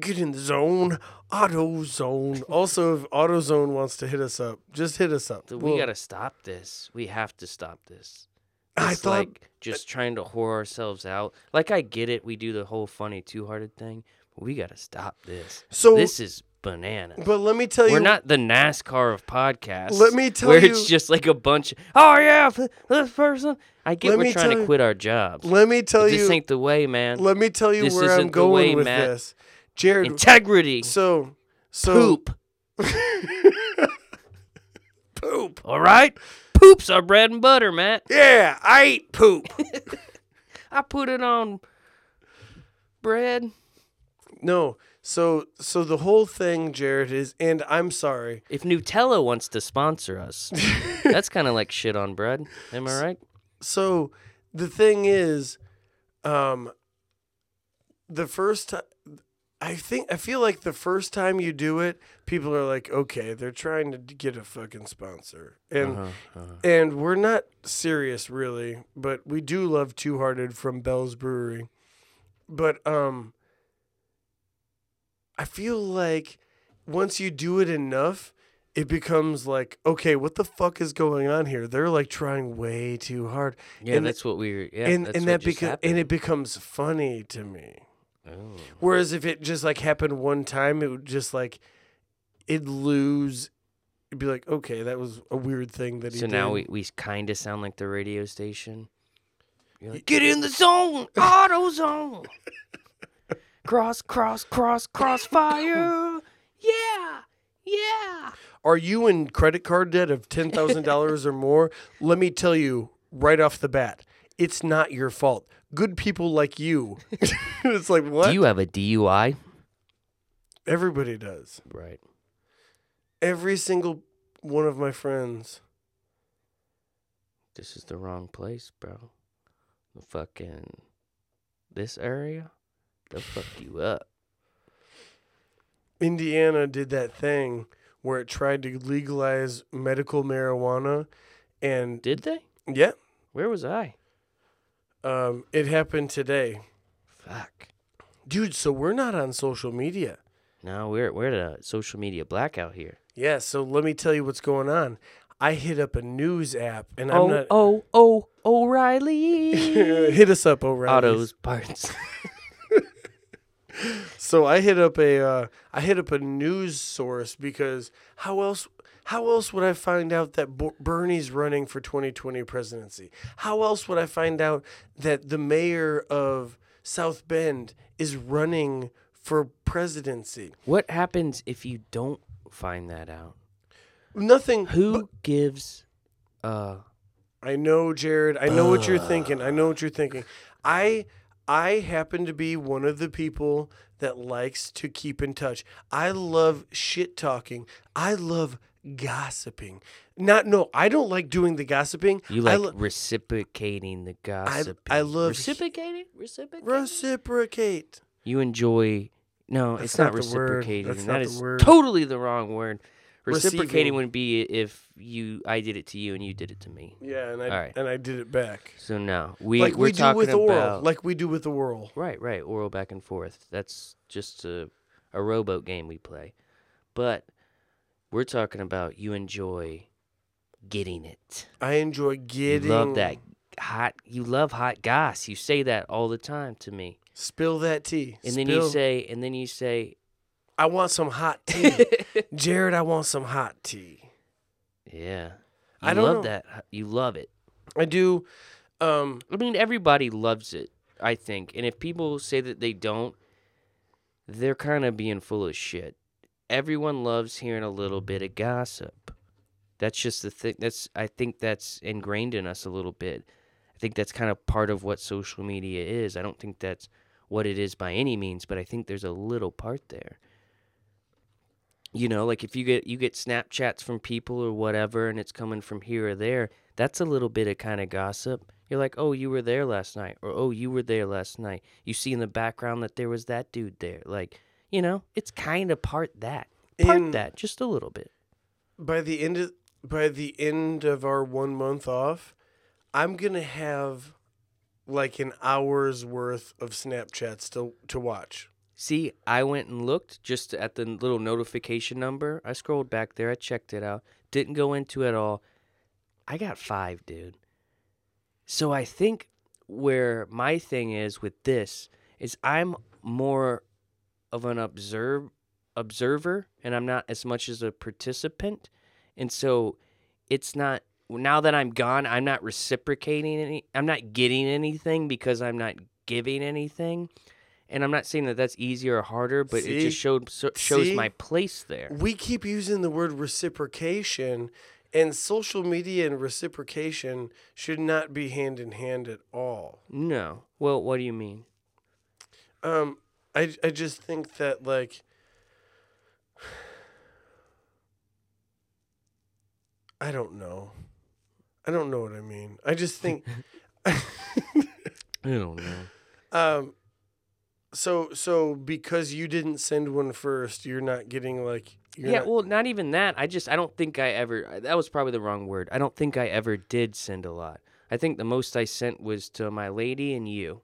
[SPEAKER 3] Get in the zone. Auto zone. Also, if AutoZone wants to hit us up, just hit us up.
[SPEAKER 2] We
[SPEAKER 3] We'll-
[SPEAKER 2] gotta stop this. We have to stop this.
[SPEAKER 3] I
[SPEAKER 2] It's
[SPEAKER 3] thought
[SPEAKER 2] like just trying to whore ourselves out. Like I get it, we do the whole funny two hearted thing, but we gotta stop this.
[SPEAKER 3] so.
[SPEAKER 2] this is bananas.
[SPEAKER 3] but let me tell you We're
[SPEAKER 2] not the NASCAR of podcasts.
[SPEAKER 3] Let me tell you
[SPEAKER 2] where
[SPEAKER 3] you-
[SPEAKER 2] it's just like a bunch. Of, oh yeah, this person. I get we're trying to
[SPEAKER 3] you-
[SPEAKER 2] quit our jobs.
[SPEAKER 3] let me tell
[SPEAKER 2] this
[SPEAKER 3] you.
[SPEAKER 2] ain't the way, man.
[SPEAKER 3] Let me tell you
[SPEAKER 2] This
[SPEAKER 3] where I'm going
[SPEAKER 2] way,
[SPEAKER 3] with
[SPEAKER 2] Matt.
[SPEAKER 3] this, Jarrod.
[SPEAKER 2] Integrity.
[SPEAKER 3] so, so
[SPEAKER 2] Poop.
[SPEAKER 3] poop.
[SPEAKER 2] All right. Poop's our bread and butter, Matt.
[SPEAKER 3] Yeah, I eat poop.
[SPEAKER 2] I put it on bread.
[SPEAKER 3] no, so so the whole thing, Jarrod, is, and I'm sorry.
[SPEAKER 2] If Nutella wants to sponsor us, that's kind of like shit on bread. Am I right?
[SPEAKER 3] So the thing is, um, the first time. I think I feel like the first time you do it, people are like, "Okay, they're trying to get a fucking sponsor," and
[SPEAKER 2] Uh-huh, uh-huh.
[SPEAKER 3] and we're not serious really, but we do love Two Hearted from Bell's Brewery. But um I feel like once you do it enough, it becomes like, okay, what the fuck is going on here? They're like trying way too hard.
[SPEAKER 2] Yeah,
[SPEAKER 3] and
[SPEAKER 2] that's what we. Yeah,
[SPEAKER 3] and
[SPEAKER 2] that's
[SPEAKER 3] and that beca-
[SPEAKER 2] happened.
[SPEAKER 3] and it becomes funny to me.
[SPEAKER 2] Oh.
[SPEAKER 3] Whereas if it just like happened one time, it would just like it'd lose it'd be like, okay, that was a weird thing that he
[SPEAKER 2] So
[SPEAKER 3] did.
[SPEAKER 2] now we, we kind of sound like the radio station. You're like, get in the zone, auto zone. cross, cross, cross, crossfire. Yeah, Yeah.
[SPEAKER 3] Are you in credit card debt of ten thousand dollars or more? Let me tell you right off the bat, it's not your fault. Good people like you. it's like what?
[SPEAKER 2] Do you have a DUI?
[SPEAKER 3] Everybody does.
[SPEAKER 2] Right.
[SPEAKER 3] Every single one of my friends.
[SPEAKER 2] This is the wrong place, bro. The fucking this area, they'll fuck you up.
[SPEAKER 3] Indiana did that thing where it tried to legalize medical marijuana, and
[SPEAKER 2] Did they?
[SPEAKER 3] yeah,
[SPEAKER 2] Where was I?
[SPEAKER 3] Um, it happened today,
[SPEAKER 2] Fuck.
[SPEAKER 3] dude. So we're not on social media.
[SPEAKER 2] No, we're we're at a social media blackout here.
[SPEAKER 3] Yeah, so let me tell you what's going on. I hit up a news app, and I'm
[SPEAKER 2] oh,
[SPEAKER 3] not.
[SPEAKER 2] oh, oh, O'Reilly.
[SPEAKER 3] hit us up, O'Reilly.
[SPEAKER 2] Autos parts.
[SPEAKER 3] So I hit up a uh, I hit up a news source because how else how else would I find out that Bo- Bernie's running for 2020 presidency? How else would I find out that the mayor of South Bend is running for presidency?
[SPEAKER 2] what happens if you don't find that out?
[SPEAKER 3] Nothing.
[SPEAKER 2] Who
[SPEAKER 3] but-
[SPEAKER 2] gives uh
[SPEAKER 3] I know, Jarrod. I know what you're thinking. I know what you're thinking. I I happen to be one of the people that likes to keep in touch. I love shit talking. I love gossiping. Not no, I don't like doing the gossiping.
[SPEAKER 2] you like
[SPEAKER 3] lo-
[SPEAKER 2] reciprocating the gossip?
[SPEAKER 3] I love-
[SPEAKER 2] reciprocating? Reciprocating?
[SPEAKER 3] reciprocate.
[SPEAKER 2] you enjoy no,
[SPEAKER 3] That's
[SPEAKER 2] it's not,
[SPEAKER 3] not
[SPEAKER 2] reciprocating.
[SPEAKER 3] That's
[SPEAKER 2] That
[SPEAKER 3] the
[SPEAKER 2] totally the wrong word.
[SPEAKER 3] Receiving.
[SPEAKER 2] Reciprocating would be if you I did it to you and you did it to me.
[SPEAKER 3] Yeah, and I
[SPEAKER 2] right.
[SPEAKER 3] and I did it back.
[SPEAKER 2] So no, we
[SPEAKER 3] like
[SPEAKER 2] we're
[SPEAKER 3] we do
[SPEAKER 2] talking
[SPEAKER 3] with
[SPEAKER 2] about
[SPEAKER 3] oral. Like we do with the whirl.
[SPEAKER 2] right, right, oral back and forth. That's just a a rowboat game we play, but we're talking about you enjoy getting it.
[SPEAKER 3] I enjoy getting
[SPEAKER 2] You love that hot. You love hot goss. You say that all the time to me,
[SPEAKER 3] Spill that tea.
[SPEAKER 2] and then you say, and then you say,
[SPEAKER 3] I want some hot tea. Jarrod, I want some hot tea.
[SPEAKER 2] yeah.
[SPEAKER 3] I
[SPEAKER 2] You
[SPEAKER 3] don't
[SPEAKER 2] love
[SPEAKER 3] know.
[SPEAKER 2] that. You love it.
[SPEAKER 3] I do. Um,
[SPEAKER 2] I mean, everybody loves it, I think. And if people say that they don't, they're kind of being full of shit. Everyone loves hearing a little bit of gossip. That's just the thing. That's I think that's ingrained in us a little bit. I think that's kind of part of what social media is. I don't think that's what it is by any means, but I think there's a little part there. You know, like if you get you get Snapchats from people or whatever and it's coming from here or there, that's a little bit of kind of gossip. You're like, "Oh, you were there last night," or "Oh, you were there last night." You see in the background that there was that dude there. Like, you know, it's kind of part that, part
[SPEAKER 3] In-
[SPEAKER 2] that, just a little bit.
[SPEAKER 3] by the end of by the end of our one month off, I'm gonna have like an hour's worth of Snapchats to to watch.
[SPEAKER 2] See, I went and looked just at the little notification number. I scrolled back there. I checked it out. Didn't go into it all. I got five, dude. So I think where my thing is with this is I'm more of an observe observer and I'm not as much as a participant. And so it's not now that I'm gone, I'm not reciprocating any I'm not getting anything because I'm not giving anything. And I'm not saying that that's easier or harder, but it just showed so, shows
[SPEAKER 3] See?
[SPEAKER 2] my place there.
[SPEAKER 3] We keep using the word reciprocation, and social media and reciprocation should not be hand in hand at all.
[SPEAKER 2] No. Well, what do you mean?
[SPEAKER 3] Um, I I just think that like. I don't know. I don't know what I mean. I just think
[SPEAKER 2] I don't know.
[SPEAKER 3] Um, so so because you didn't send one first, you're not getting like you're
[SPEAKER 2] yeah,
[SPEAKER 3] not-
[SPEAKER 2] well, not even that. I just I don't think I ever. That was probably the wrong word. I don't think I ever did send a lot. I think the most I sent was to my lady and you.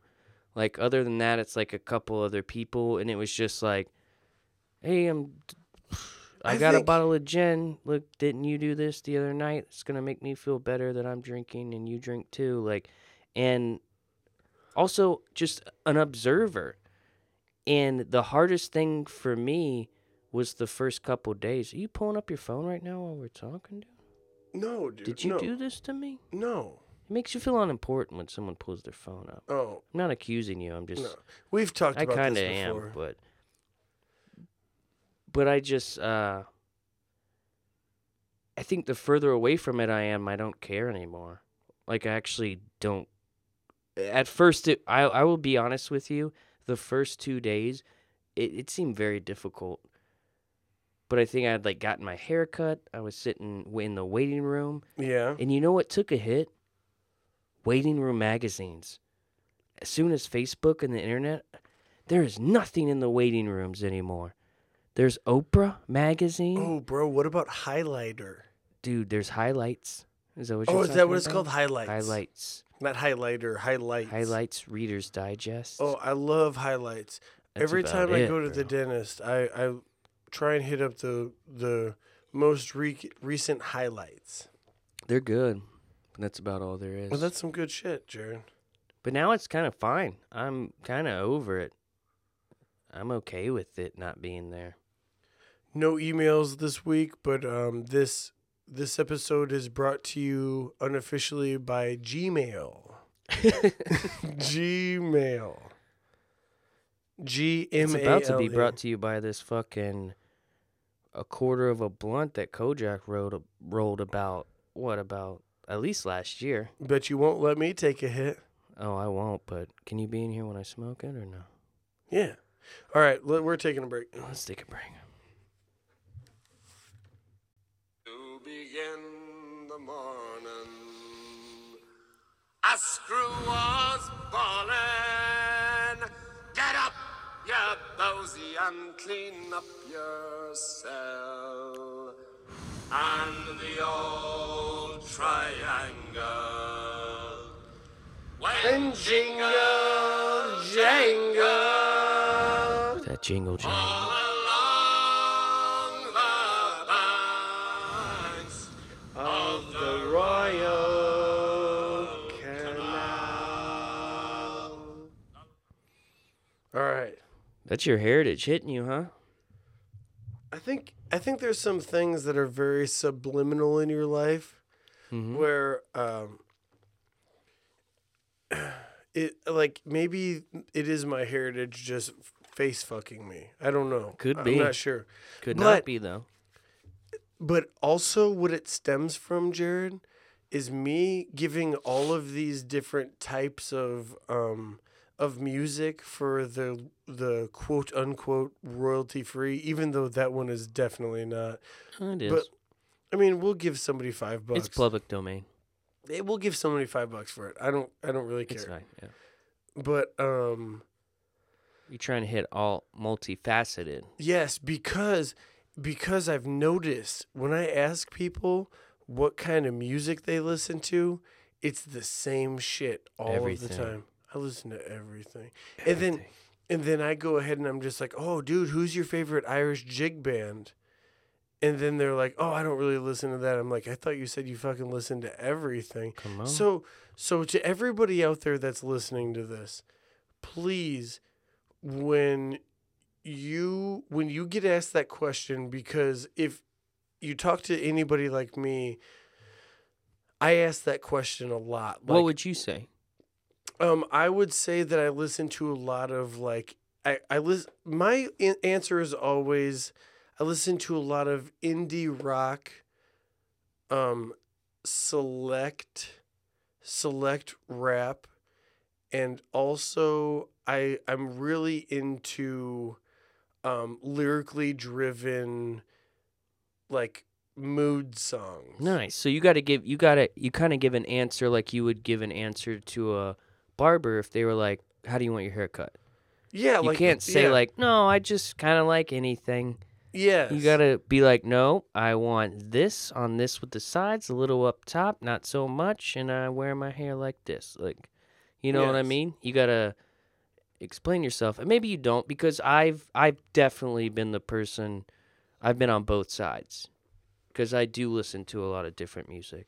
[SPEAKER 2] Like other than that, it's like a couple other people, and it was just like, "Hey, I'm, I,
[SPEAKER 3] I
[SPEAKER 2] got a bottle of gin. Look, didn't you do this the other night? It's gonna make me feel better that I'm drinking and you drink too. Like, and also just an observer. And the hardest thing for me was the first couple days. Are you pulling up your phone right now while we're talking? Dude?
[SPEAKER 3] no, dude.
[SPEAKER 2] Did you
[SPEAKER 3] no,
[SPEAKER 2] do this to me?
[SPEAKER 3] No.
[SPEAKER 2] It makes you feel unimportant when someone pulls their phone up.
[SPEAKER 3] Oh
[SPEAKER 2] I'm not accusing you. I'm just
[SPEAKER 3] no. We've talked
[SPEAKER 2] I
[SPEAKER 3] about
[SPEAKER 2] kind of
[SPEAKER 3] this
[SPEAKER 2] am, but but I just uh I think the further away from it I am, I don't care anymore. Like I actually don't. At first, it, I I will be honest with you. The first two days, it, it seemed very difficult. But I think I had like gotten my hair cut. I was sitting in the waiting room,
[SPEAKER 3] Yeah.
[SPEAKER 2] and you know what took a hit? Waiting room magazines. As soon as Facebook and the internet, there is nothing in the waiting rooms anymore. There's Oprah magazine.
[SPEAKER 3] Oh, bro, what about highlighter?
[SPEAKER 2] Dude, there's highlights. Is that what
[SPEAKER 3] Oh,
[SPEAKER 2] you're oh,
[SPEAKER 3] is that what it's
[SPEAKER 2] about?
[SPEAKER 3] called? Highlights.
[SPEAKER 2] Highlights.
[SPEAKER 3] Not highlighter, highlights.
[SPEAKER 2] Highlights, Reader's Digest.
[SPEAKER 3] Oh, I love highlights.
[SPEAKER 2] That's
[SPEAKER 3] Every time I go to the dentist, I, I try and hit up the the most re- recent highlights.
[SPEAKER 2] They're good. But that's about all there is.
[SPEAKER 3] Well, that's some good shit, Jarrod.
[SPEAKER 2] but now it's kind of fine. I'm kind of over it. I'm okay with it not being there.
[SPEAKER 3] No emails this week, but um, this this episode is brought to you unofficially by Gmail. Gmail. G M
[SPEAKER 2] It's
[SPEAKER 3] A L.
[SPEAKER 2] about to be brought to you by this fucking a quarter of a blunt that Kojak wrote rolled about what about at least last year.
[SPEAKER 3] Bet you won't let me take a hit.
[SPEAKER 2] Oh, I won't. But can you be in here when I smoke it or no?
[SPEAKER 3] Yeah. All right, let- we're taking a break.
[SPEAKER 2] Let's take a break.
[SPEAKER 1] to begin the morning. A screw was ballin'. Get up, you bowsy, and clean up your cell. And the old triangle. When
[SPEAKER 3] jingle jangle.
[SPEAKER 2] That jingle jangle.
[SPEAKER 1] all along the banks
[SPEAKER 3] of the Royal Canal. All right.
[SPEAKER 2] That's your heritage hitting you, huh?
[SPEAKER 3] I think I think there's some things that are very subliminal in your life
[SPEAKER 2] Mhm.
[SPEAKER 3] where um it like maybe it is my heritage just face fucking me. I don't know.
[SPEAKER 2] Could be.
[SPEAKER 3] I'm not sure.
[SPEAKER 2] Could
[SPEAKER 3] But-
[SPEAKER 2] not be though.
[SPEAKER 3] But also, what it stems from, Jarrod, is me giving all of these different types of um, of music for the the quote unquote royalty free, even though that one is definitely not.
[SPEAKER 2] It is.
[SPEAKER 3] But I mean, we'll give somebody five bucks.
[SPEAKER 2] it's public domain.
[SPEAKER 3] Eh, We'll give somebody five bucks for it. I don't. I don't really
[SPEAKER 2] It's
[SPEAKER 3] care.
[SPEAKER 2] fine. Yeah.
[SPEAKER 3] But um,
[SPEAKER 2] You're trying to hit all multifaceted.
[SPEAKER 3] Yes, because because I've noticed when I ask people what kind of music they listen to, it's the same shit all of the time. I listen to everything. And then
[SPEAKER 2] Everything.
[SPEAKER 3] and then I go ahead and I'm just like, "Oh, dude, who's your favorite Irish jig band?" And then they're like, "Oh, I don't really listen to that." I'm like, "I thought you said you fucking listen to everything."
[SPEAKER 2] Come on.
[SPEAKER 3] So, so to everybody out there that's listening to this, please, when you when you get asked that question, because if you talk to anybody like me, I ask that question a lot.
[SPEAKER 2] what would you say?
[SPEAKER 3] um, I would say that I listen to a lot of like I I listen. My an- answer is always I listen to a lot of indie rock, um, select, select rap, and also I I'm really into, um, lyrically driven, like mood songs.
[SPEAKER 2] Nice. So you got to give you got to you kind of give an answer like you would give an answer to a barber if they were like, "How do you want your hair cut?"
[SPEAKER 3] Yeah,
[SPEAKER 2] You
[SPEAKER 3] like
[SPEAKER 2] can't say
[SPEAKER 3] yeah,
[SPEAKER 2] like, "No, I just kind of like anything."
[SPEAKER 3] Yes.
[SPEAKER 2] You got to be like, "No, I want this on this with the sides, a little up top, not so much, and I wear my hair like this." Like, you know what I mean? You got to explain yourself. And maybe you don't because I've I've definitely been the person I've been on both sides. Cuz I do listen to a lot of different music.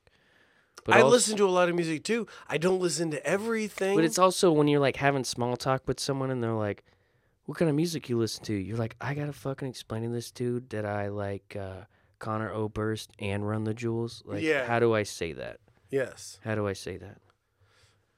[SPEAKER 2] But
[SPEAKER 3] I
[SPEAKER 2] als-
[SPEAKER 3] listen to a lot of music too. I don't listen to everything.
[SPEAKER 2] But it's also when you're like having small talk with someone and they're like, "What kind of music you listen to?" You're like, "I gotta fucking explain to this dude that I like uh, Conor Oberst and Run the Jewels." Like,
[SPEAKER 3] Yeah.
[SPEAKER 2] how do I say that?
[SPEAKER 3] yes.
[SPEAKER 2] How do I say that?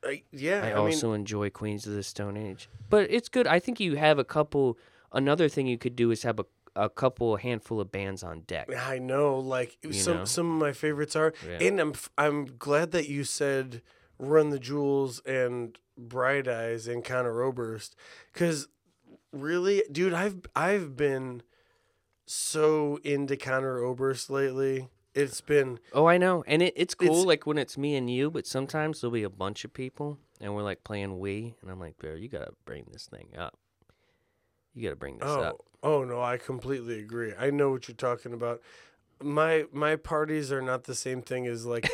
[SPEAKER 3] I, yeah.
[SPEAKER 2] I,
[SPEAKER 3] I, mean,
[SPEAKER 2] also enjoy Queens of the Stone Age, but it's good. I think you have a couple. Another thing you could do is have a a couple a handful of bands on deck.
[SPEAKER 3] I know, like some
[SPEAKER 2] know?
[SPEAKER 3] some of my favorites are,
[SPEAKER 2] Yeah.
[SPEAKER 3] and I'm I'm glad that you said Run the Jewels and Bright Eyes and Conor Oberst, because really, dude, I've I've been so into Conor Oberst lately. It's been
[SPEAKER 2] Oh, I know, and it, it's cool
[SPEAKER 3] It's-
[SPEAKER 2] like when it's me and you, but sometimes there'll be a bunch of people and we're like playing Wii, and I'm like, Bear, you gotta bring this thing up. You gotta bring this
[SPEAKER 3] oh
[SPEAKER 2] up.
[SPEAKER 3] oh no, I completely agree. I know what you're talking about. My my parties are not the same thing as like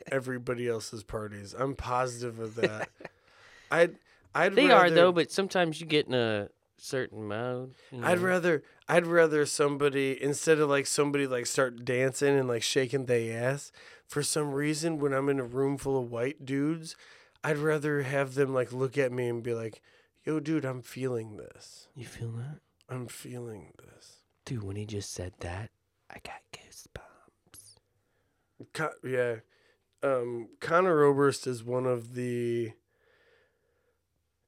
[SPEAKER 3] everybody else's parties. I'm positive of that. I'd I'd
[SPEAKER 2] They
[SPEAKER 3] rather,
[SPEAKER 2] are though, but sometimes you get in a certain mode. you
[SPEAKER 3] I'd rather I'd rather somebody instead of like somebody like start dancing and like shaking their ass. For some reason, when I'm in a room full of white dudes, I'd rather have them like look at me and be like, "Yo, dude, I'm feeling this.
[SPEAKER 2] You feel that,
[SPEAKER 3] I'm feeling this."
[SPEAKER 2] dude? When he just said that, I got goosebumps.
[SPEAKER 3] Con- yeah, um, Conor Oberst is one of the,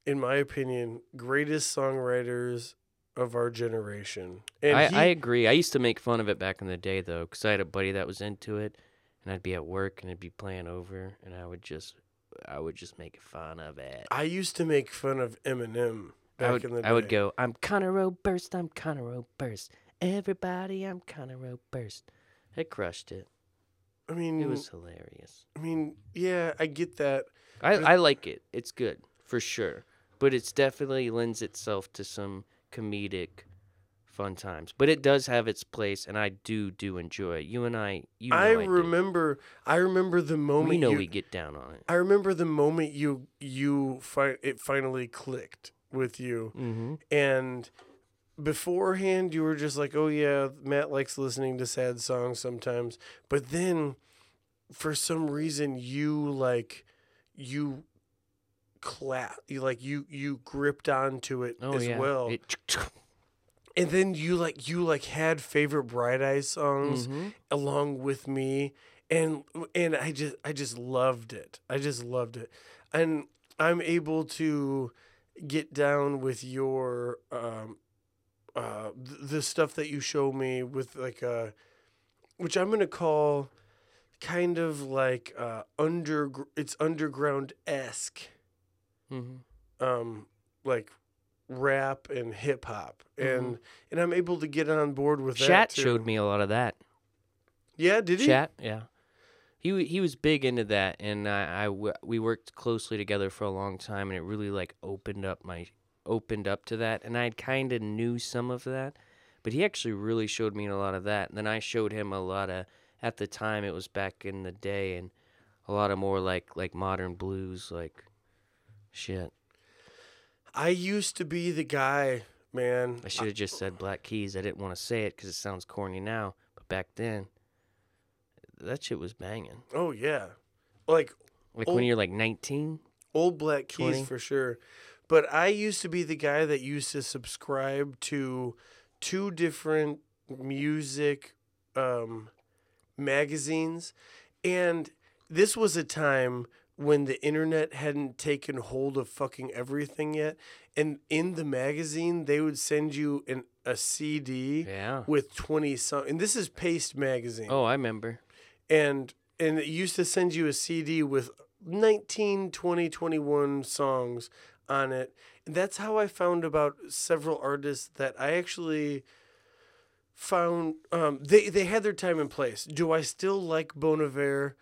[SPEAKER 3] in my opinion, greatest songwriters of our generation. And
[SPEAKER 2] I,
[SPEAKER 3] he,
[SPEAKER 2] I agree. I used to make fun of it back in the day though, because I had a buddy that was into it, and I'd be at work and it'd be playing over, and I would just, I would just make fun of it.
[SPEAKER 3] I used to make fun of Eminem back
[SPEAKER 2] I would,
[SPEAKER 3] in the day.
[SPEAKER 2] I would go, I'm Conor Oberst, I'm Conor Oberst. Everybody, I'm Conor Oberst. I crushed it.
[SPEAKER 3] I mean,
[SPEAKER 2] It was hilarious.
[SPEAKER 3] I mean, yeah, I get that.
[SPEAKER 2] I, I like it. It's good for sure, but it's definitely lends itself to some comedic, fun times. But it does have its place, and I do do enjoy it. You and I, you know,
[SPEAKER 3] I
[SPEAKER 2] I,
[SPEAKER 3] remember. I remember the moment.
[SPEAKER 2] We know
[SPEAKER 3] you,
[SPEAKER 2] we get down on it.
[SPEAKER 3] I remember the moment you you fi- it finally clicked with you,
[SPEAKER 2] Mm-hmm.
[SPEAKER 3] and beforehand you were just like, "Oh yeah, Matt likes listening to sad songs sometimes," but then for some reason you like you clap you like you you gripped onto it
[SPEAKER 2] Oh
[SPEAKER 3] as
[SPEAKER 2] yeah.
[SPEAKER 3] well
[SPEAKER 2] It,
[SPEAKER 3] and then you like you like had favorite bright eyes songs
[SPEAKER 2] Mhm.
[SPEAKER 3] along with me and and I just I just loved it. I just loved it. And I'm able to get down with your um uh th- the stuff that you show me with like uh which I'm to call kind of like uh under it's underground esque
[SPEAKER 2] Mhm.
[SPEAKER 3] um like rap and hip hop
[SPEAKER 2] Mm-hmm.
[SPEAKER 3] and and I'm able to get on board with that
[SPEAKER 2] Chat showed me a lot of that.
[SPEAKER 3] Yeah, did he?
[SPEAKER 2] Chat, yeah. He he was big into that, and I, I we worked closely together for a long time, and it really like opened up my opened up to that, and I kind of knew some of that, but he actually really showed me a lot of that, and then I showed him a lot of at the time it was back in the day, and a lot of more like like modern blues, like shit.
[SPEAKER 3] I used to be the guy, man.
[SPEAKER 2] I should have just said Black Keys. I didn't want to say it because it sounds corny now, but back then, that shit was banging.
[SPEAKER 3] Oh yeah, like
[SPEAKER 2] Like
[SPEAKER 3] Oh.
[SPEAKER 2] when you're like 19.
[SPEAKER 3] old Black Keys
[SPEAKER 2] 20.
[SPEAKER 3] for sure. But I used to be the guy that used to subscribe to two different music um, magazines, and this was a time when the internet hadn't taken hold of fucking everything yet. And in the magazine, they would send you an a CD
[SPEAKER 2] Yeah.
[SPEAKER 3] with twenty songs. And this is Paste magazine.
[SPEAKER 2] Oh, I remember.
[SPEAKER 3] and and it used to send you a CD with 19, 20, 21 songs on it. And that's how I found about several artists that I actually found um, they they had their time and place. Do I still like Bon Iver?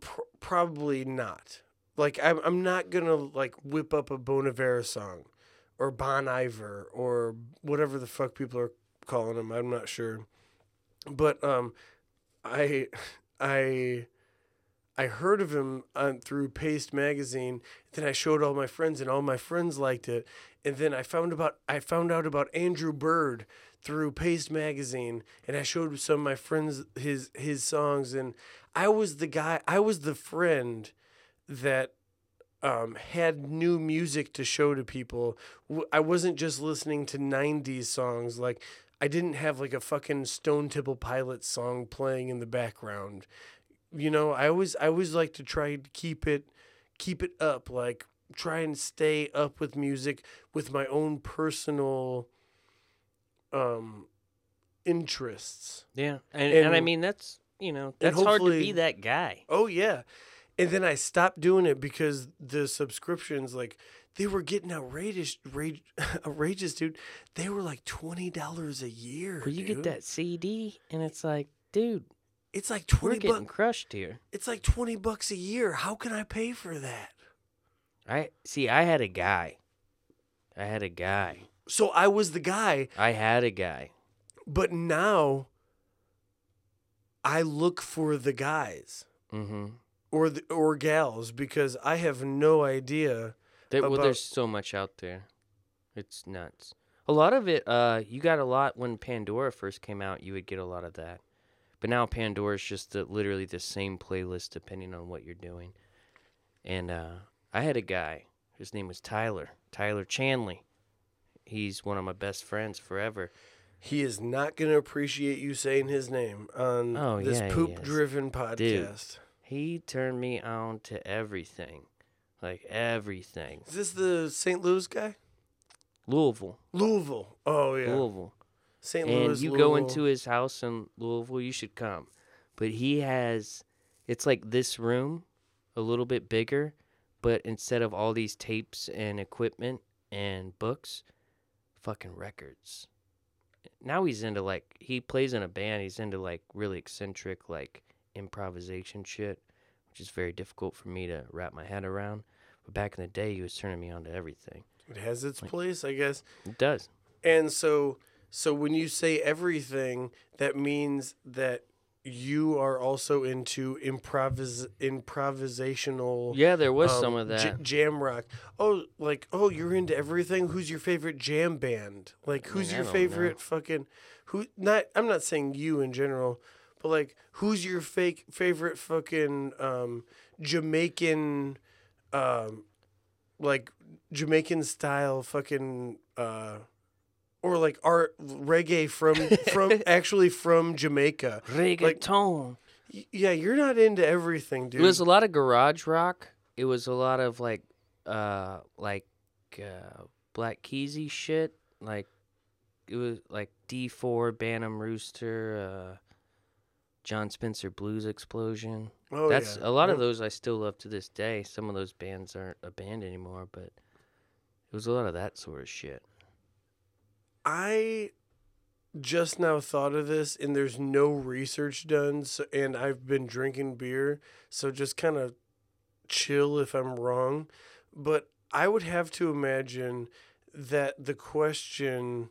[SPEAKER 3] Pr- probably not. Like I'm I'm not gonna like whip up a Bon Iver song, or Bon Iver, or whatever the fuck people are calling him. I'm not sure, but um, I I I heard of him on, through Paste magazine. Then I showed all my friends, and all my friends liked it. And then I found about I found out about Andrew Bird through Paste magazine, and I showed some of my friends his his songs. And I was the guy. I was the friend that um, had new music to show to people. I wasn't just listening to '90s songs like. I didn't have like a fucking Stone Temple Pilots song playing in the background. You know, I always I always like to try to keep it keep it up, like try and stay up with music with my own personal um interests.
[SPEAKER 2] Yeah, and, and I mean that's you know that's hard to be that guy.
[SPEAKER 3] Oh yeah. And then I stopped doing it because the subscriptions like they were getting outrageous rage, outrageous dude. They were like $20 a year.
[SPEAKER 2] Where you
[SPEAKER 3] dude.
[SPEAKER 2] get that CD and it's like, dude,
[SPEAKER 3] It's like
[SPEAKER 2] twenty.
[SPEAKER 3] we're
[SPEAKER 2] getting
[SPEAKER 3] bucks.
[SPEAKER 2] crushed here.
[SPEAKER 3] It's like 20 bucks a year. How can I pay for that?
[SPEAKER 2] I see. I had a guy. I had a guy.
[SPEAKER 3] So I was the guy,
[SPEAKER 2] I had a guy.
[SPEAKER 3] but now I look for the guys
[SPEAKER 2] Mm-hmm.
[SPEAKER 3] or the or gals because I have no idea.
[SPEAKER 2] There, well, there's so much out there. It's nuts. A lot of it, uh, you got a lot when Pandora first came out. You would get a lot of that, but now Pandora's just the, literally the same playlist depending on what you're doing. And uh, I had a guy. His name was Tyler. Tyler Chanley. He's one of my best friends forever.
[SPEAKER 3] He is not going to appreciate you saying his name on
[SPEAKER 2] Oh,
[SPEAKER 3] this
[SPEAKER 2] yeah,
[SPEAKER 3] poop driven podcast.
[SPEAKER 2] He turned me on to everything, like everything.
[SPEAKER 3] Is this the St. Louis guy?
[SPEAKER 2] Louisville,
[SPEAKER 3] Louisville. Oh yeah.
[SPEAKER 2] Louisville.
[SPEAKER 3] St.
[SPEAKER 2] and
[SPEAKER 3] Louis.
[SPEAKER 2] you go into his house in Louisville, you should come. But he has, it's like this room, a little bit bigger, but instead of all these tapes and equipment and books, fucking records. Now he's into like he plays in a band. He's into like really eccentric like improvisation shit, which is very difficult for me to wrap my head around. But back in the day, he was turning me on to everything.
[SPEAKER 3] It has its place, I guess.
[SPEAKER 2] It does.
[SPEAKER 3] And so, so when you say everything, that means that you are also into improvis improvisational.
[SPEAKER 2] Yeah, there was
[SPEAKER 3] um,
[SPEAKER 2] some of
[SPEAKER 3] j-
[SPEAKER 2] that.
[SPEAKER 3] jam rock. Oh, like oh, you're into everything. Who's your favorite jam band? Like,
[SPEAKER 2] I
[SPEAKER 3] who's
[SPEAKER 2] mean,
[SPEAKER 3] your favorite
[SPEAKER 2] know.
[SPEAKER 3] fucking who? Not I'm not saying you in general, but like, who's your fake favorite fucking um, Jamaican, um, like Jamaican style fucking. Uh, or like art reggae from from actually from Jamaica.
[SPEAKER 2] Reggaeton.
[SPEAKER 3] Y- Yeah, you're not into everything, dude.
[SPEAKER 2] It was a lot of garage rock. It was a lot of like, uh, like, uh, Black Keysy shit. Like, it was like D four, Bantam Rooster, uh, Jon Spencer Blues Explosion.
[SPEAKER 3] oh,
[SPEAKER 2] That's
[SPEAKER 3] yeah.
[SPEAKER 2] a lot
[SPEAKER 3] Yep.
[SPEAKER 2] of those I still love to this day. Some of those bands aren't a band anymore, but it was a lot of that sort of shit.
[SPEAKER 3] I just now thought of this, and there's no research done, so, and I've been drinking beer, so just kind of chill if I'm wrong. But I would have to imagine that the question,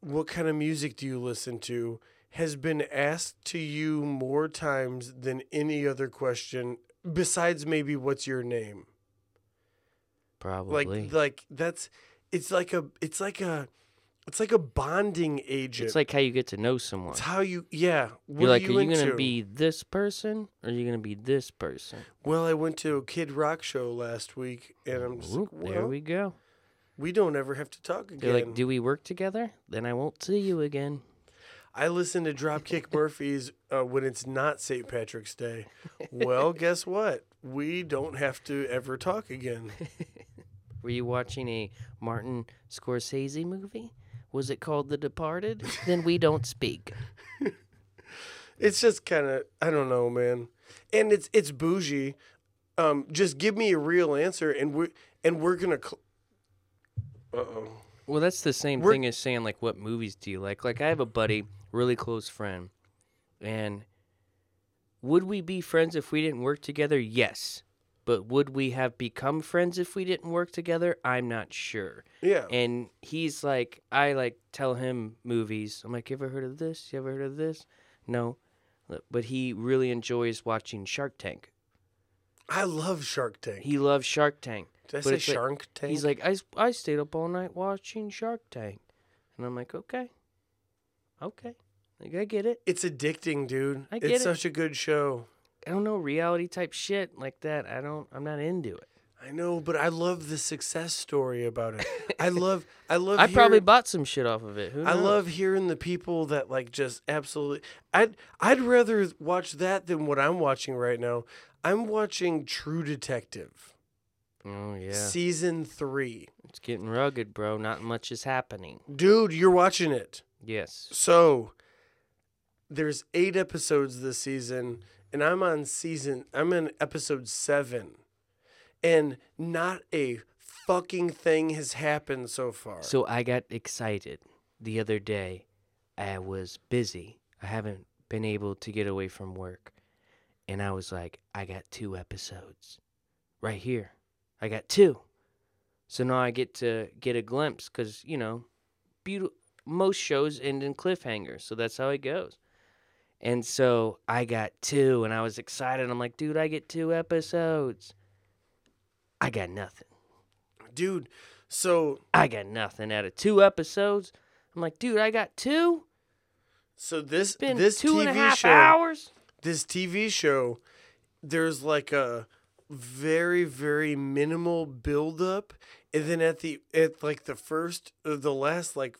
[SPEAKER 3] "What kind of music do you listen to?" has been asked to you more times than any other question, besides maybe "What's your name?"
[SPEAKER 2] Probably.
[SPEAKER 3] like like that's it's like a it's like a it's like a bonding agent.
[SPEAKER 2] it's like how you get to know someone.
[SPEAKER 3] it's how you yeah. What
[SPEAKER 2] You're like,
[SPEAKER 3] are you,
[SPEAKER 2] you gonna be this person or are you gonna be this person?
[SPEAKER 3] Well, I went to a Kid Rock show last week, and I'm just
[SPEAKER 2] Oop,
[SPEAKER 3] like, well,
[SPEAKER 2] there we go.
[SPEAKER 3] we don't ever have to talk again.
[SPEAKER 2] They're like, do we work together? Then I won't see you again.
[SPEAKER 3] I listen to Dropkick Murphys uh, when it's not St. Patrick's Day. Well, guess what? We don't have to ever talk again.
[SPEAKER 2] Were you watching a Martin Scorsese movie? Was it called The Departed? then we don't speak.
[SPEAKER 3] It's just kind of I don't know, man. And it's it's bougie. Um, just give me a real answer, and we're and we're gonna. Cl- uh oh.
[SPEAKER 2] Well, that's the same
[SPEAKER 3] We're-
[SPEAKER 2] thing as saying like, what movies do you like? Like, I have a buddy, really close friend, and would we be friends if we didn't work together? Yes, but would we have become friends if we didn't work together? I'm not sure.
[SPEAKER 3] Yeah.
[SPEAKER 2] And he's like, I like tell him movies. I'm like, you ever heard of this? You ever heard of this? No, but he really enjoys watching Shark Tank.
[SPEAKER 3] I love Shark Tank.
[SPEAKER 2] He loves Shark Tank.
[SPEAKER 3] Did I
[SPEAKER 2] but
[SPEAKER 3] say
[SPEAKER 2] it's like-
[SPEAKER 3] Shark Tank?
[SPEAKER 2] He's like, I, I stayed up all night watching Shark Tank. And I'm like, okay. Okay. Like, I get it.
[SPEAKER 3] it's addicting, dude.
[SPEAKER 2] I get
[SPEAKER 3] it's
[SPEAKER 2] it.
[SPEAKER 3] such a good show.
[SPEAKER 2] I don't know, reality type shit like that. I don't, I'm not into it.
[SPEAKER 3] I know, but I love the success story about it. I love, I love.
[SPEAKER 2] I probably bought some shit off of it. Who
[SPEAKER 3] I love hearing the people that like just absolutely. I'd I'd rather watch that than what I'm watching right now. I'm watching True Detective
[SPEAKER 2] Oh, yeah.
[SPEAKER 3] season three.
[SPEAKER 2] It's getting rugged, bro. Not much is happening.
[SPEAKER 3] Dude, you're watching it.
[SPEAKER 2] Yes.
[SPEAKER 3] So there's eight episodes this season, and I'm on season I'm in episode seven. And not a fucking thing has happened so far.
[SPEAKER 2] So I got excited the other day. I was busy. I haven't been able to get away from work. And I was like, I got two episodes right here. I got two. So now I get to get a glimpse because, you know, beautiful. most shows end in cliffhangers. So that's how it goes. And so I got two and I was excited. I'm like, dude, I get two episodes. I got nothing.
[SPEAKER 3] Dude, so
[SPEAKER 2] I got nothing out of two episodes. I'm like, dude, I got two.
[SPEAKER 3] so this
[SPEAKER 2] Been
[SPEAKER 3] this
[SPEAKER 2] two
[SPEAKER 3] TV
[SPEAKER 2] and a half
[SPEAKER 3] show
[SPEAKER 2] hours.
[SPEAKER 3] this TV show, there's like a very very minimal build up, and then at the at like the first uh, the last like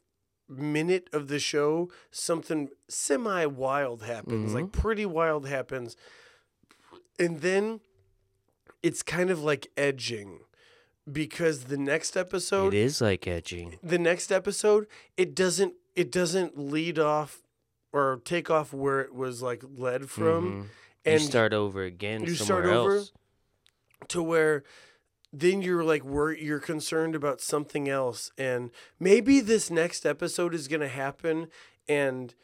[SPEAKER 3] minute of the show, something semi wild happens, like pretty wild happens, and then it's kind of like edging because the next episode
[SPEAKER 2] It is like edging.
[SPEAKER 3] the next episode it doesn't it doesn't lead off or take off where it was like led from
[SPEAKER 2] Mhm.
[SPEAKER 3] and
[SPEAKER 2] you start over again
[SPEAKER 3] you
[SPEAKER 2] somewhere
[SPEAKER 3] start over?
[SPEAKER 2] else.
[SPEAKER 3] to where then you're like wor you're concerned about something else and maybe this next episode is going to happen and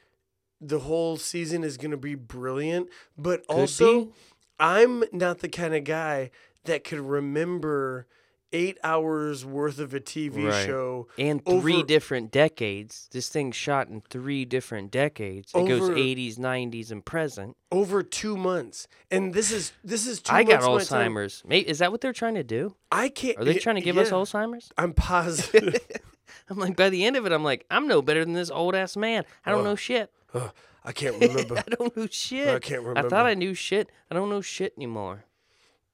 [SPEAKER 3] the whole season is going to be brilliant but
[SPEAKER 2] Could
[SPEAKER 3] also
[SPEAKER 2] be.
[SPEAKER 3] I'm not the kind of guy that could remember 8 hours worth of a TV
[SPEAKER 2] Right.
[SPEAKER 3] show
[SPEAKER 2] and three
[SPEAKER 3] over-
[SPEAKER 2] different decades. This thing's shot in three different decades. It goes 80s, 90s, and present.
[SPEAKER 3] over 2 months and this is this is 2
[SPEAKER 2] I got. Alzheimer's. May is that what they're trying to do?
[SPEAKER 3] I can't
[SPEAKER 2] Are they trying to give us Alzheimer's?
[SPEAKER 3] I'm positive
[SPEAKER 2] I'm like, by the end of it, I'm like, I'm no better than this old ass man. I don't
[SPEAKER 3] Oh.
[SPEAKER 2] know shit.
[SPEAKER 3] I can't remember
[SPEAKER 2] I don't know shit.
[SPEAKER 3] I can't remember.
[SPEAKER 2] I thought I knew shit. I don't know shit anymore.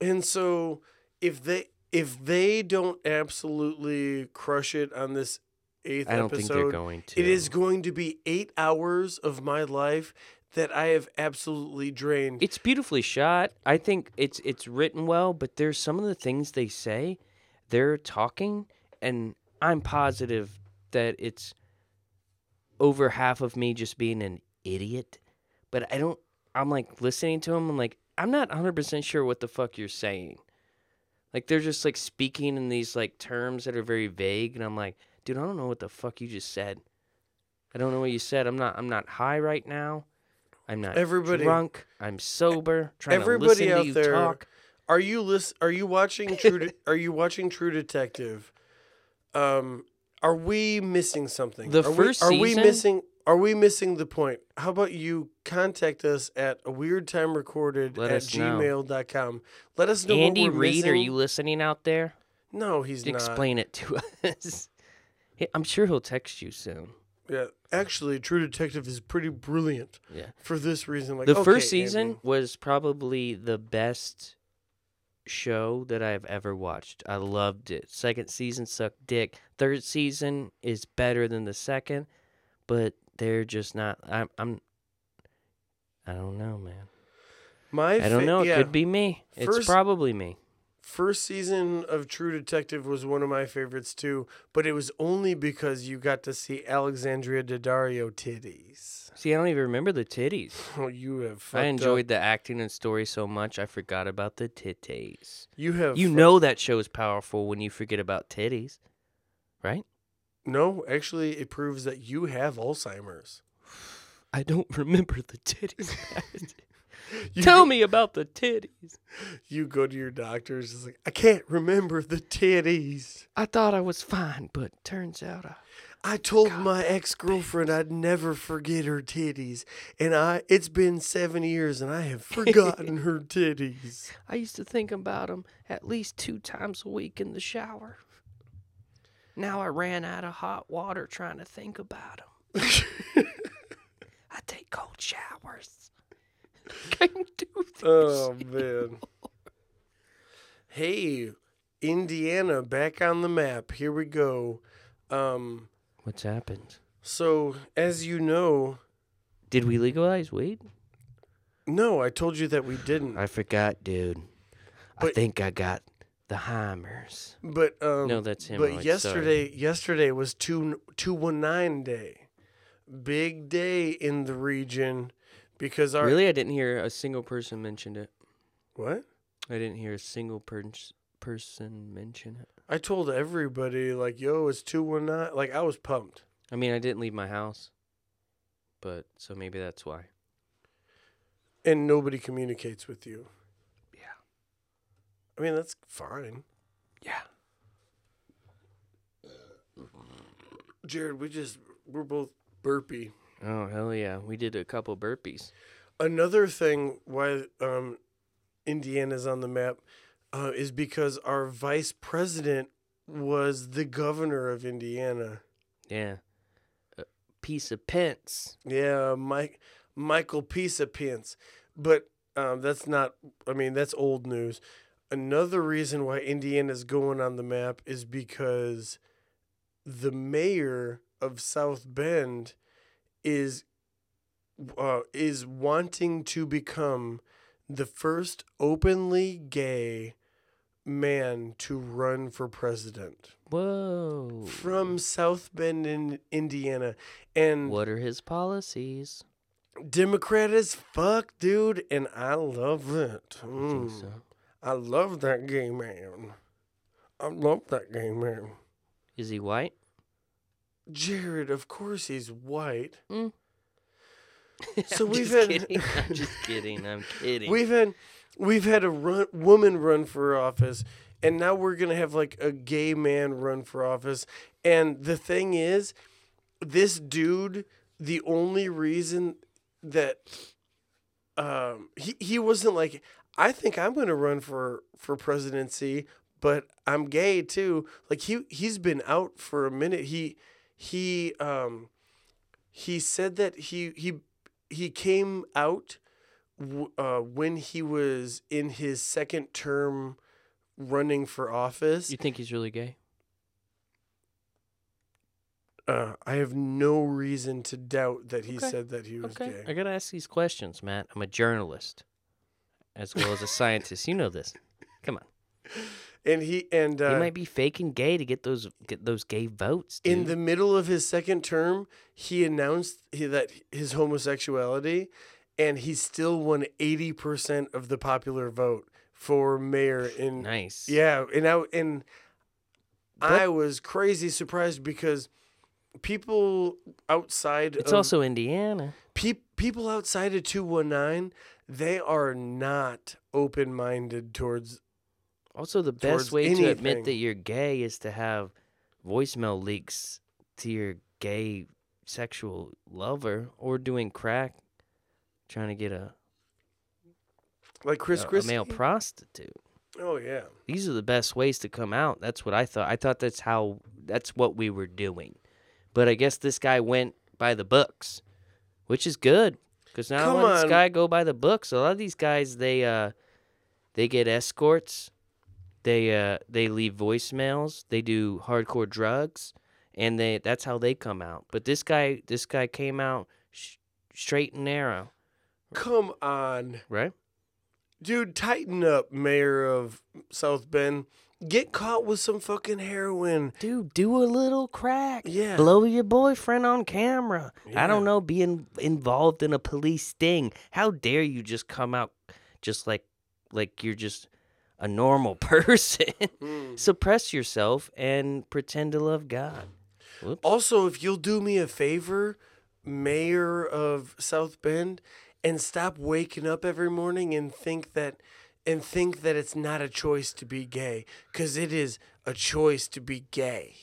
[SPEAKER 3] And so if they if they don't absolutely crush it on this eighth
[SPEAKER 2] I don't
[SPEAKER 3] episode,
[SPEAKER 2] think they're going to.
[SPEAKER 3] it is going to be eight hours of my life that I have absolutely drained.
[SPEAKER 2] It's beautifully shot. I think it's it's written well, but there's some of the things they say, they're talking, and I'm positive that it's over half of me just being an idiot. But I don't. I'm like listening to them. I'm like, I'm not 100 percent sure what the fuck you're saying. Like they're just like speaking in these like terms that are very vague, and I'm like, dude, I don't know what the fuck you just said. I don't know what you said. I'm not. I'm not high right now. I'm not
[SPEAKER 3] Everybody-
[SPEAKER 2] drunk. I'm sober. Trying
[SPEAKER 3] everybody
[SPEAKER 2] to listen
[SPEAKER 3] out
[SPEAKER 2] to you
[SPEAKER 3] there-
[SPEAKER 2] talk.
[SPEAKER 3] Are you lis- Are you watching True? De- are you watching True Detective? Um, are we missing something?
[SPEAKER 2] The
[SPEAKER 3] are
[SPEAKER 2] first
[SPEAKER 3] we, are we missing? Are we missing the point? How about you contact us at a weird time recorded
[SPEAKER 2] Let
[SPEAKER 3] at
[SPEAKER 2] us know.
[SPEAKER 3] gmail.com. Let us know
[SPEAKER 2] Andy
[SPEAKER 3] what we're
[SPEAKER 2] Reid, are you listening out there?
[SPEAKER 3] No, he's not.
[SPEAKER 2] Explain it to us. I'm sure he'll text you soon.
[SPEAKER 3] Yeah, actually, True Detective is pretty brilliant
[SPEAKER 2] Yeah.
[SPEAKER 3] for this reason. Like
[SPEAKER 2] the
[SPEAKER 3] okay,
[SPEAKER 2] first season
[SPEAKER 3] Andy.
[SPEAKER 2] was probably the best show that I've ever watched. I loved it. Second season sucked dick. Third season is better than the second, but they're just not. I'm. I'm I don't know, man.
[SPEAKER 3] my
[SPEAKER 2] I don't
[SPEAKER 3] fa-
[SPEAKER 2] know. It
[SPEAKER 3] yeah,
[SPEAKER 2] could be me. It's
[SPEAKER 3] First-
[SPEAKER 2] probably me.
[SPEAKER 3] First season of True Detective was one of my favorites too, but it was only because you got to see Alexandria Daddario titties.
[SPEAKER 2] See, I don't even remember the titties.
[SPEAKER 3] Oh, you have.
[SPEAKER 2] I enjoyed
[SPEAKER 3] Up.
[SPEAKER 2] the acting and story so much, I forgot about the titties.
[SPEAKER 3] You have.
[SPEAKER 2] You know that show is powerful when you forget about titties, right?
[SPEAKER 3] No, actually, it proves that you have Alzheimer's.
[SPEAKER 2] I don't remember the titties.
[SPEAKER 3] You
[SPEAKER 2] Tell
[SPEAKER 3] go-
[SPEAKER 2] me about the titties.
[SPEAKER 3] You go to your doctors. It's like I can't remember the titties.
[SPEAKER 2] I thought I was fine, but turns out I.
[SPEAKER 3] I told my ex girlfriend I'd never forget her titties, and I it's been seven years and I have forgotten her titties.
[SPEAKER 2] I used to think about them at least two times a week in the shower. Now I ran out of hot water trying to think about them. I take cold showers. Can't do this.
[SPEAKER 3] Oh man. Hey, Indiana back on the map. Here we go. Um
[SPEAKER 2] What's happened?
[SPEAKER 3] so as you know,
[SPEAKER 2] Did we legalize weed?
[SPEAKER 3] no, I told you that we didn't.
[SPEAKER 2] I forgot, dude. I think I got The Heimers.
[SPEAKER 3] But um,
[SPEAKER 2] No, that's him.
[SPEAKER 3] But yesterday, yesterday was two two one nine day, big day in the region, because our
[SPEAKER 2] Really, I didn't hear a single person mention it.
[SPEAKER 3] what
[SPEAKER 2] I didn't hear a single pers- person mention it.
[SPEAKER 3] I told everybody like, yo, it's two one nine. Like I was pumped.
[SPEAKER 2] I mean, I didn't leave my house, but so maybe that's why.
[SPEAKER 3] and nobody communicates with you. I mean, that's fine.
[SPEAKER 2] Yeah.
[SPEAKER 3] Jarrod, we just we're both burpy.
[SPEAKER 2] Oh hell yeah, we did a couple burpees.
[SPEAKER 3] Another thing why um, Indiana's on the map uh, is because our vice president was the governor of Indiana.
[SPEAKER 2] Yeah. A piece of pence.
[SPEAKER 3] Yeah, Mike Michael Pisa Pence. But um, that's not. I mean, that's old news. Another reason why Indiana's going on the map is because the mayor of South Bend is uh, is wanting to become the first openly gay man to run for president
[SPEAKER 2] Whoa.
[SPEAKER 3] from South Bend in Indiana and
[SPEAKER 2] What are his policies?
[SPEAKER 3] Democrat as fuck, dude, and I love it.
[SPEAKER 2] I think
[SPEAKER 3] Mm.
[SPEAKER 2] so.
[SPEAKER 3] I love that gay man. I love that gay man.
[SPEAKER 2] Is he white?
[SPEAKER 3] Jarrod, of course he's white.
[SPEAKER 2] Mm.
[SPEAKER 3] So
[SPEAKER 2] I'm
[SPEAKER 3] we've
[SPEAKER 2] just
[SPEAKER 3] had-
[SPEAKER 2] kidding. I'm just kidding. I'm kidding.
[SPEAKER 3] We've had we've had a run, woman run for office, and now we're gonna have like a gay man run for office. And the thing is, this dude, the only reason that um he, he wasn't like, I think I'm gonna run for for presidency, but I'm gay too. Like he he's been out for a minute. He he um he said that he he he came out uh, when he was in his second term running for office.
[SPEAKER 2] you think he's really gay?
[SPEAKER 3] Uh, I have no reason to doubt that he
[SPEAKER 2] Okay.
[SPEAKER 3] said that he was
[SPEAKER 2] Okay. I gotta ask these questions, Matt. I'm a journalist, as well as a scientist. You know this. Come on.
[SPEAKER 3] And he and
[SPEAKER 2] he
[SPEAKER 3] uh,
[SPEAKER 2] might be faking gay to get those get those gay votes.
[SPEAKER 3] in the middle of his second term, he announced he, that his homosexuality, and he still won eighty percent of the popular vote for mayor in
[SPEAKER 2] nice.
[SPEAKER 3] Yeah, and I and
[SPEAKER 2] But-
[SPEAKER 3] I was crazy surprised because people outside
[SPEAKER 2] It's
[SPEAKER 3] of,
[SPEAKER 2] also Indiana.
[SPEAKER 3] pe- people outside of 219 they are not open-minded towards
[SPEAKER 2] Also, the best way to admit that you're gay is to have voicemail leaks to your gay sexual lover or doing crack, trying to get a,
[SPEAKER 3] like Chris
[SPEAKER 2] a, a male prostitute.
[SPEAKER 3] oh yeah.
[SPEAKER 2] These are the best ways to come out. That's what I thought. I thought that's how that's what we were doing. But I guess this guy went by the books, which is good because now
[SPEAKER 3] Come
[SPEAKER 2] this
[SPEAKER 3] on.
[SPEAKER 2] guy go by the books. A lot of these guys they uh they get escorts, they uh they leave voicemails, they do hardcore drugs, and they that's how they come out. But this guy this guy came out sh- straight and narrow,
[SPEAKER 3] Come on.
[SPEAKER 2] right?
[SPEAKER 3] Dude, tighten up, mayor of South Bend. Get caught with some fucking heroin.
[SPEAKER 2] Dude, do a little crack.
[SPEAKER 3] Yeah.
[SPEAKER 2] Blow your boyfriend on camera. I don't know, being involved in a police sting. How dare you just come out just like like you're just a normal person.
[SPEAKER 3] Mm.
[SPEAKER 2] Suppress yourself and pretend to love God. Whoops.
[SPEAKER 3] Also, if you'll do me a favor, mayor of South Bend, and stop waking up every morning and think that and think that it's not a choice to be gay, cuz it is a choice to be gay.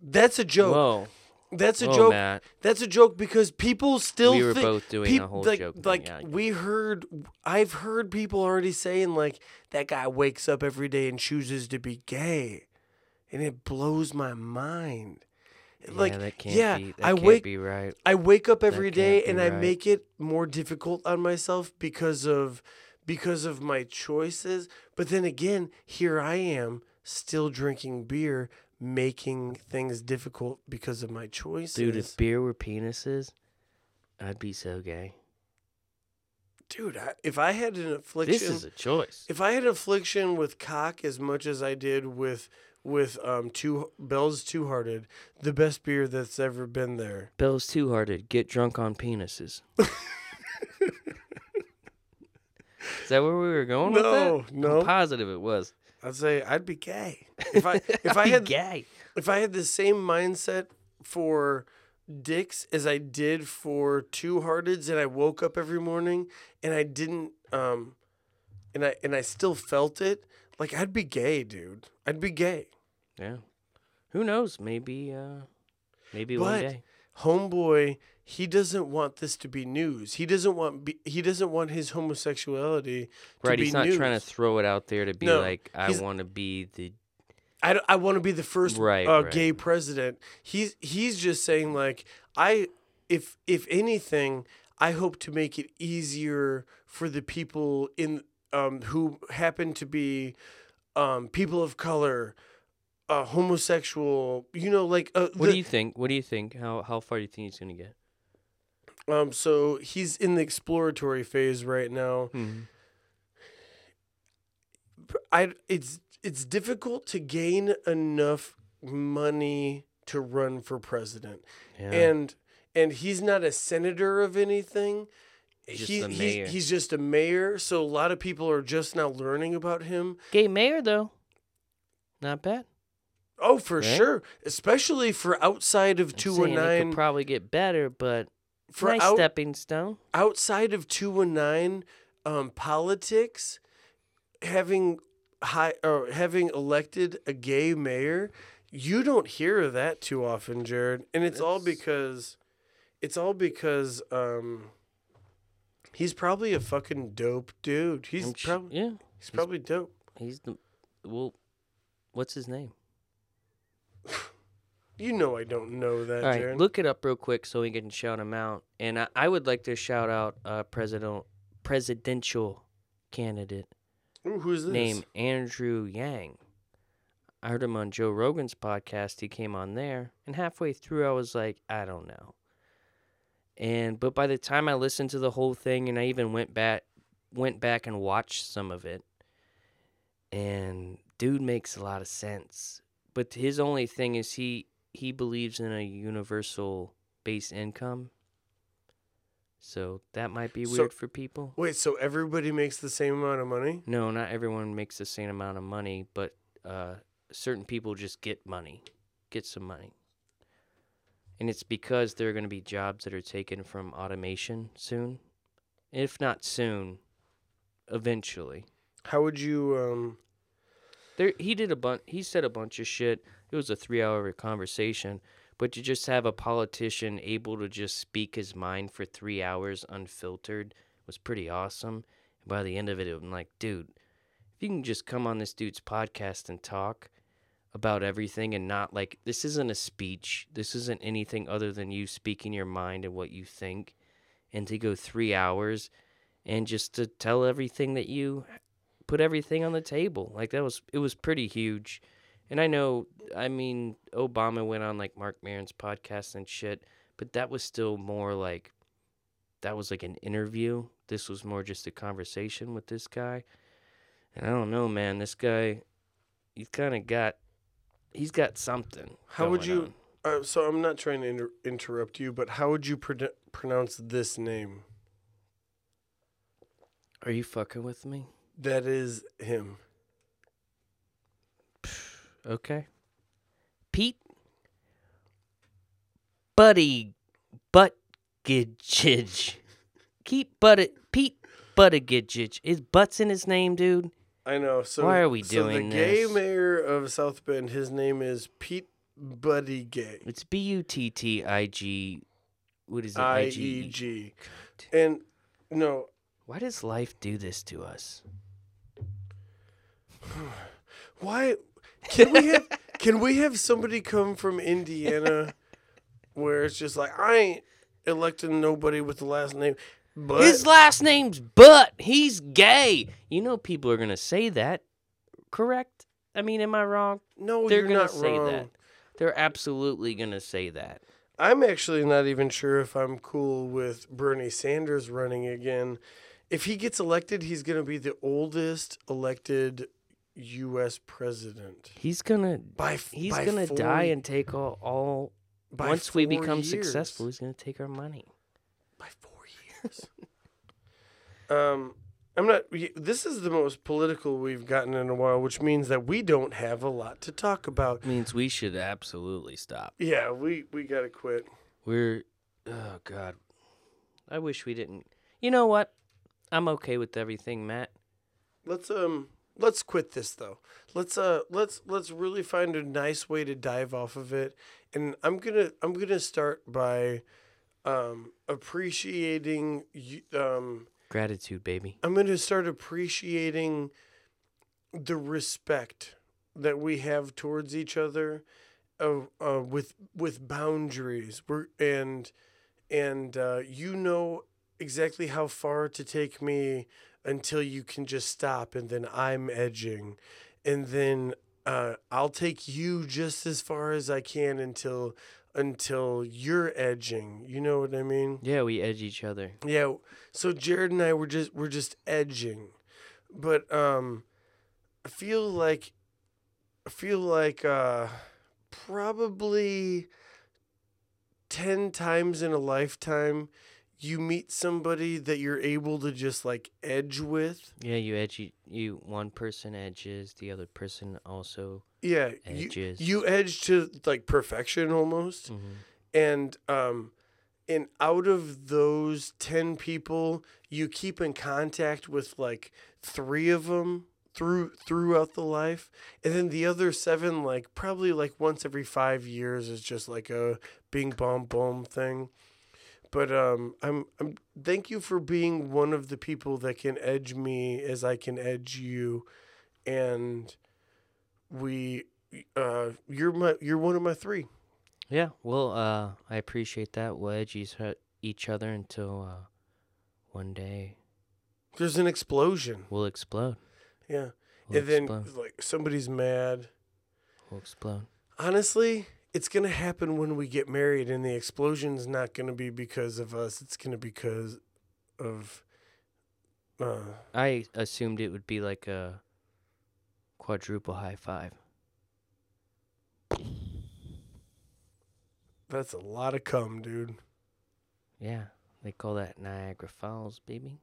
[SPEAKER 3] That's a joke.
[SPEAKER 2] Whoa.
[SPEAKER 3] That's a
[SPEAKER 2] Whoa,
[SPEAKER 3] joke.
[SPEAKER 2] Matt.
[SPEAKER 3] That's a joke because people still
[SPEAKER 2] We were
[SPEAKER 3] thi-
[SPEAKER 2] both doing
[SPEAKER 3] peop-
[SPEAKER 2] a whole
[SPEAKER 3] like,
[SPEAKER 2] joke thing,
[SPEAKER 3] Like
[SPEAKER 2] yeah.
[SPEAKER 3] we heard, I've heard people already saying like that guy wakes up every day and chooses to be gay, and it blows my mind. like
[SPEAKER 2] yeah, that can't
[SPEAKER 3] yeah,
[SPEAKER 2] be that
[SPEAKER 3] I
[SPEAKER 2] can't
[SPEAKER 3] wake
[SPEAKER 2] be right.
[SPEAKER 3] I wake up every
[SPEAKER 2] can't
[SPEAKER 3] day
[SPEAKER 2] be
[SPEAKER 3] and I
[SPEAKER 2] right.
[SPEAKER 3] make it more difficult on myself because of because of my choices. But then again, here I am still drinking beer, making things difficult because of my choices.
[SPEAKER 2] Dude, if beer were penises, I'd be so gay.
[SPEAKER 3] dude, I, if I had an affliction,
[SPEAKER 2] This is a choice.
[SPEAKER 3] if I had affliction with cock as much as I did with with um two Bell's Two Hearted, the best beer that's ever been there.
[SPEAKER 2] Bell's Two Hearted. Get drunk on penises. Is that where we were going with
[SPEAKER 3] No, no.
[SPEAKER 2] I'm positive it was.
[SPEAKER 3] I'd say I'd be gay if I if I had
[SPEAKER 2] gay.
[SPEAKER 3] if I had the same mindset for dicks as I did for two hearteds and I woke up every morning and I didn't um and I and I still felt it, like I'd be gay, dude. I'd be gay.
[SPEAKER 2] Yeah. Who knows? Maybe. uh Maybe one day.
[SPEAKER 3] homeboy, he doesn't want this to be news. He doesn't want be, he doesn't want his homosexuality to
[SPEAKER 2] Right. He's not trying to throw it out there to be
[SPEAKER 3] No,
[SPEAKER 2] like, I want to be the.
[SPEAKER 3] I, d- I want to be the first
[SPEAKER 2] Right,
[SPEAKER 3] uh,
[SPEAKER 2] right.
[SPEAKER 3] gay president. He's he's just saying like I if if anything, I hope to make it easier for the people in um who happen to be um people of color, uh homosexual, you know like uh,
[SPEAKER 2] What
[SPEAKER 3] the-
[SPEAKER 2] do you think? What do you think? How how far do you think he's gonna get?
[SPEAKER 3] Um so he's in the exploratory phase right now. I it's it's difficult to gain enough money to run for president.
[SPEAKER 2] Yeah.
[SPEAKER 3] and and he's not a senator of anything.
[SPEAKER 2] He's just
[SPEAKER 3] He-
[SPEAKER 2] a
[SPEAKER 3] he's,
[SPEAKER 2] mayor.
[SPEAKER 3] he's just a mayor, so a lot of people are just now learning about him.
[SPEAKER 2] Gay mayor though. Not bad.
[SPEAKER 3] Oh, for
[SPEAKER 2] Right?
[SPEAKER 3] sure, especially for outside of
[SPEAKER 2] I'm
[SPEAKER 3] two and nine.
[SPEAKER 2] probably get better, but
[SPEAKER 3] For
[SPEAKER 2] nice
[SPEAKER 3] out,
[SPEAKER 2] stepping stone.
[SPEAKER 3] outside of two and nine um, politics, having high or having elected a gay mayor, you don't hear that too often, Jarrod. And it's all because, it's all because um, he's probably a fucking dope dude. He's
[SPEAKER 2] sh-
[SPEAKER 3] probably
[SPEAKER 2] yeah.
[SPEAKER 3] he's probably dope.
[SPEAKER 2] He's the well. What's his name?
[SPEAKER 3] You know I don't know that,
[SPEAKER 2] All right,
[SPEAKER 3] Jarrod.
[SPEAKER 2] look it up real quick so we can shout him out. And I, I would like to shout out uh, president presidential candidate
[SPEAKER 3] Ooh, who's this?
[SPEAKER 2] named Andrew Yang. I heard him on Joe Rogan's podcast. He came on there, and halfway through, I was like, I don't know. And but by the time I listened to the whole thing, and I even went back went back and watched some of it, and dude makes a lot of sense. But his only thing is he he believes in a universal base income. So that might be
[SPEAKER 3] So-
[SPEAKER 2] weird for people.
[SPEAKER 3] Wait, so everybody makes the same amount of money?
[SPEAKER 2] No, not everyone makes the same amount of money, but uh, certain people just get money, get some money. And it's because there are going to be jobs that are taken from automation soon. If not soon, eventually.
[SPEAKER 3] How would you um?
[SPEAKER 2] There, he did a bunch. He said a bunch of shit. It was a three-hour conversation, but to just have a politician able to just speak his mind for three hours unfiltered was pretty awesome. And by the end of it, I'm like, dude, if you can just come on this dude's podcast and talk about everything and not like this isn't a speech. This isn't anything other than you speaking your mind and what you think, and to go three hours and just to tell everything that you put everything on the table. Like that was it was pretty huge. And I know I mean Obama went on like Marc Maron's podcast and shit, but that was still more like that was like an interview. This was more just a conversation with this guy. And I don't know, man, this guy he's kind of got he's got something.
[SPEAKER 3] How would you? Uh, so I'm not trying to inter- interrupt you, but how would you pro- pronounce this name?
[SPEAKER 2] Are you fucking with me?
[SPEAKER 3] That is him.
[SPEAKER 2] Okay. Pete Buddy Buttgidgidge. Keep Butt Pete Buttigieg. His butt's in his name, dude.
[SPEAKER 3] I know. So
[SPEAKER 2] Why are we
[SPEAKER 3] so
[SPEAKER 2] doing
[SPEAKER 3] the gay
[SPEAKER 2] this?
[SPEAKER 3] mayor of South Bend, his name is Pete Buddy Gay.
[SPEAKER 2] It's B U T T I G. What is it?
[SPEAKER 3] I E G. And no,
[SPEAKER 2] Why does life do this to us?
[SPEAKER 3] Why can we have can we have somebody come from Indiana where it's just like I ain't electing nobody with the last name, but
[SPEAKER 2] His last name's Butt. He's gay. You know people are gonna say that, correct? I mean, am I wrong?
[SPEAKER 3] no,
[SPEAKER 2] They're
[SPEAKER 3] you're
[SPEAKER 2] gonna
[SPEAKER 3] not
[SPEAKER 2] say
[SPEAKER 3] wrong.
[SPEAKER 2] that. They're absolutely gonna say that.
[SPEAKER 3] I'm actually not even sure if I'm cool with Bernie Sanders running again. if he gets elected, he's gonna be the oldest elected U.S. president
[SPEAKER 2] He's gonna
[SPEAKER 3] by f-
[SPEAKER 2] he's
[SPEAKER 3] by
[SPEAKER 2] gonna die and take all, all
[SPEAKER 3] by
[SPEAKER 2] once we become
[SPEAKER 3] years.
[SPEAKER 2] successful, he's gonna take our money.
[SPEAKER 3] by four years. um, I'm not. This is the most political we've gotten in a while, which means that we don't have a lot to talk about.
[SPEAKER 2] Means we should absolutely stop.
[SPEAKER 3] Yeah, we we gotta quit.
[SPEAKER 2] We're oh god. I wish we didn't. You know what? I'm okay with everything, Matt.
[SPEAKER 3] Let's um let's quit this though. Let's uh let's let's really find a nice way to dive off of it. And I'm gonna I'm gonna start by um appreciating um
[SPEAKER 2] Gratitude, baby.
[SPEAKER 3] I'm going to start appreciating the respect that we have towards each other, uh, uh, with with boundaries. We're and and uh, you know exactly how far to take me until you can just stop, and then I'm edging, and then uh, I'll take you just as far as I can until until you're edging. You know what I mean?
[SPEAKER 2] Yeah, we edge each other.
[SPEAKER 3] Yeah. So Jarrod and I were just we're just edging, but um, I feel like I feel like uh, probably ten times in a lifetime, you meet somebody that you're able to just like edge with.
[SPEAKER 2] Yeah, you edge you, you one person edges, the other person also.
[SPEAKER 3] Yeah, you,
[SPEAKER 2] Edges.
[SPEAKER 3] you edge to like perfection almost.
[SPEAKER 2] Mhm.
[SPEAKER 3] and um and out of those 10 people you keep in contact with like 3 of them through throughout the life and then the other 7 like probably like once every 5 years is just like a bing bong boom thing but um I'm I'm thank you for being one of the people that can edge me as I can edge you and we uh you're my you're one of my 3
[SPEAKER 2] Yeah, well, uh, I appreciate that. We'll edge each, other until uh, one day
[SPEAKER 3] there's an explosion
[SPEAKER 2] we'll explode.
[SPEAKER 3] Yeah.
[SPEAKER 2] We'll
[SPEAKER 3] and then like somebody's mad.
[SPEAKER 2] We'll explode.
[SPEAKER 3] Honestly, it's gonna happen when we get married and the explosion's not gonna be because of us. It's gonna be because of uh
[SPEAKER 2] I assumed it would be like a quadruple high five.
[SPEAKER 3] that's a lot of cum, dude.
[SPEAKER 2] Yeah, they call that Niagara Falls, baby.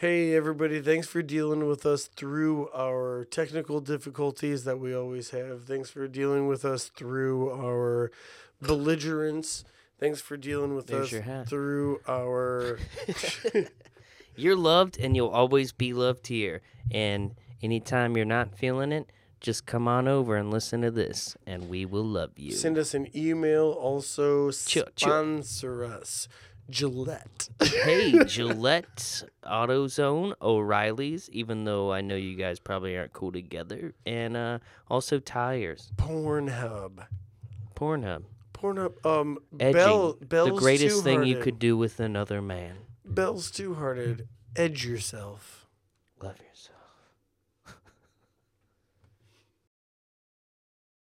[SPEAKER 3] Hey everybody, thanks for dealing with us through our technical difficulties that we always have. Thanks for dealing with us through our belligerence. Thanks for dealing with
[SPEAKER 2] There's
[SPEAKER 3] us
[SPEAKER 2] your hat.
[SPEAKER 3] through our
[SPEAKER 2] You're loved and you'll always be loved here. And anytime you're not feeling it, just come on over and listen to this, and we will love you.
[SPEAKER 3] Send us an email. Also,
[SPEAKER 2] Chill, chill.
[SPEAKER 3] sponsor us. Gillette.
[SPEAKER 2] hey, Gillette, AutoZone, O'Reilly's, even though I know you guys probably aren't cool together, and uh, also tires,
[SPEAKER 3] Pornhub.
[SPEAKER 2] Pornhub,
[SPEAKER 3] Pornhub. Um,
[SPEAKER 2] edging,
[SPEAKER 3] Bell,
[SPEAKER 2] the
[SPEAKER 3] Bell's
[SPEAKER 2] greatest thing you could do with another man.
[SPEAKER 3] Bell's Two Hearted. Edge yourself.
[SPEAKER 2] Love yourself.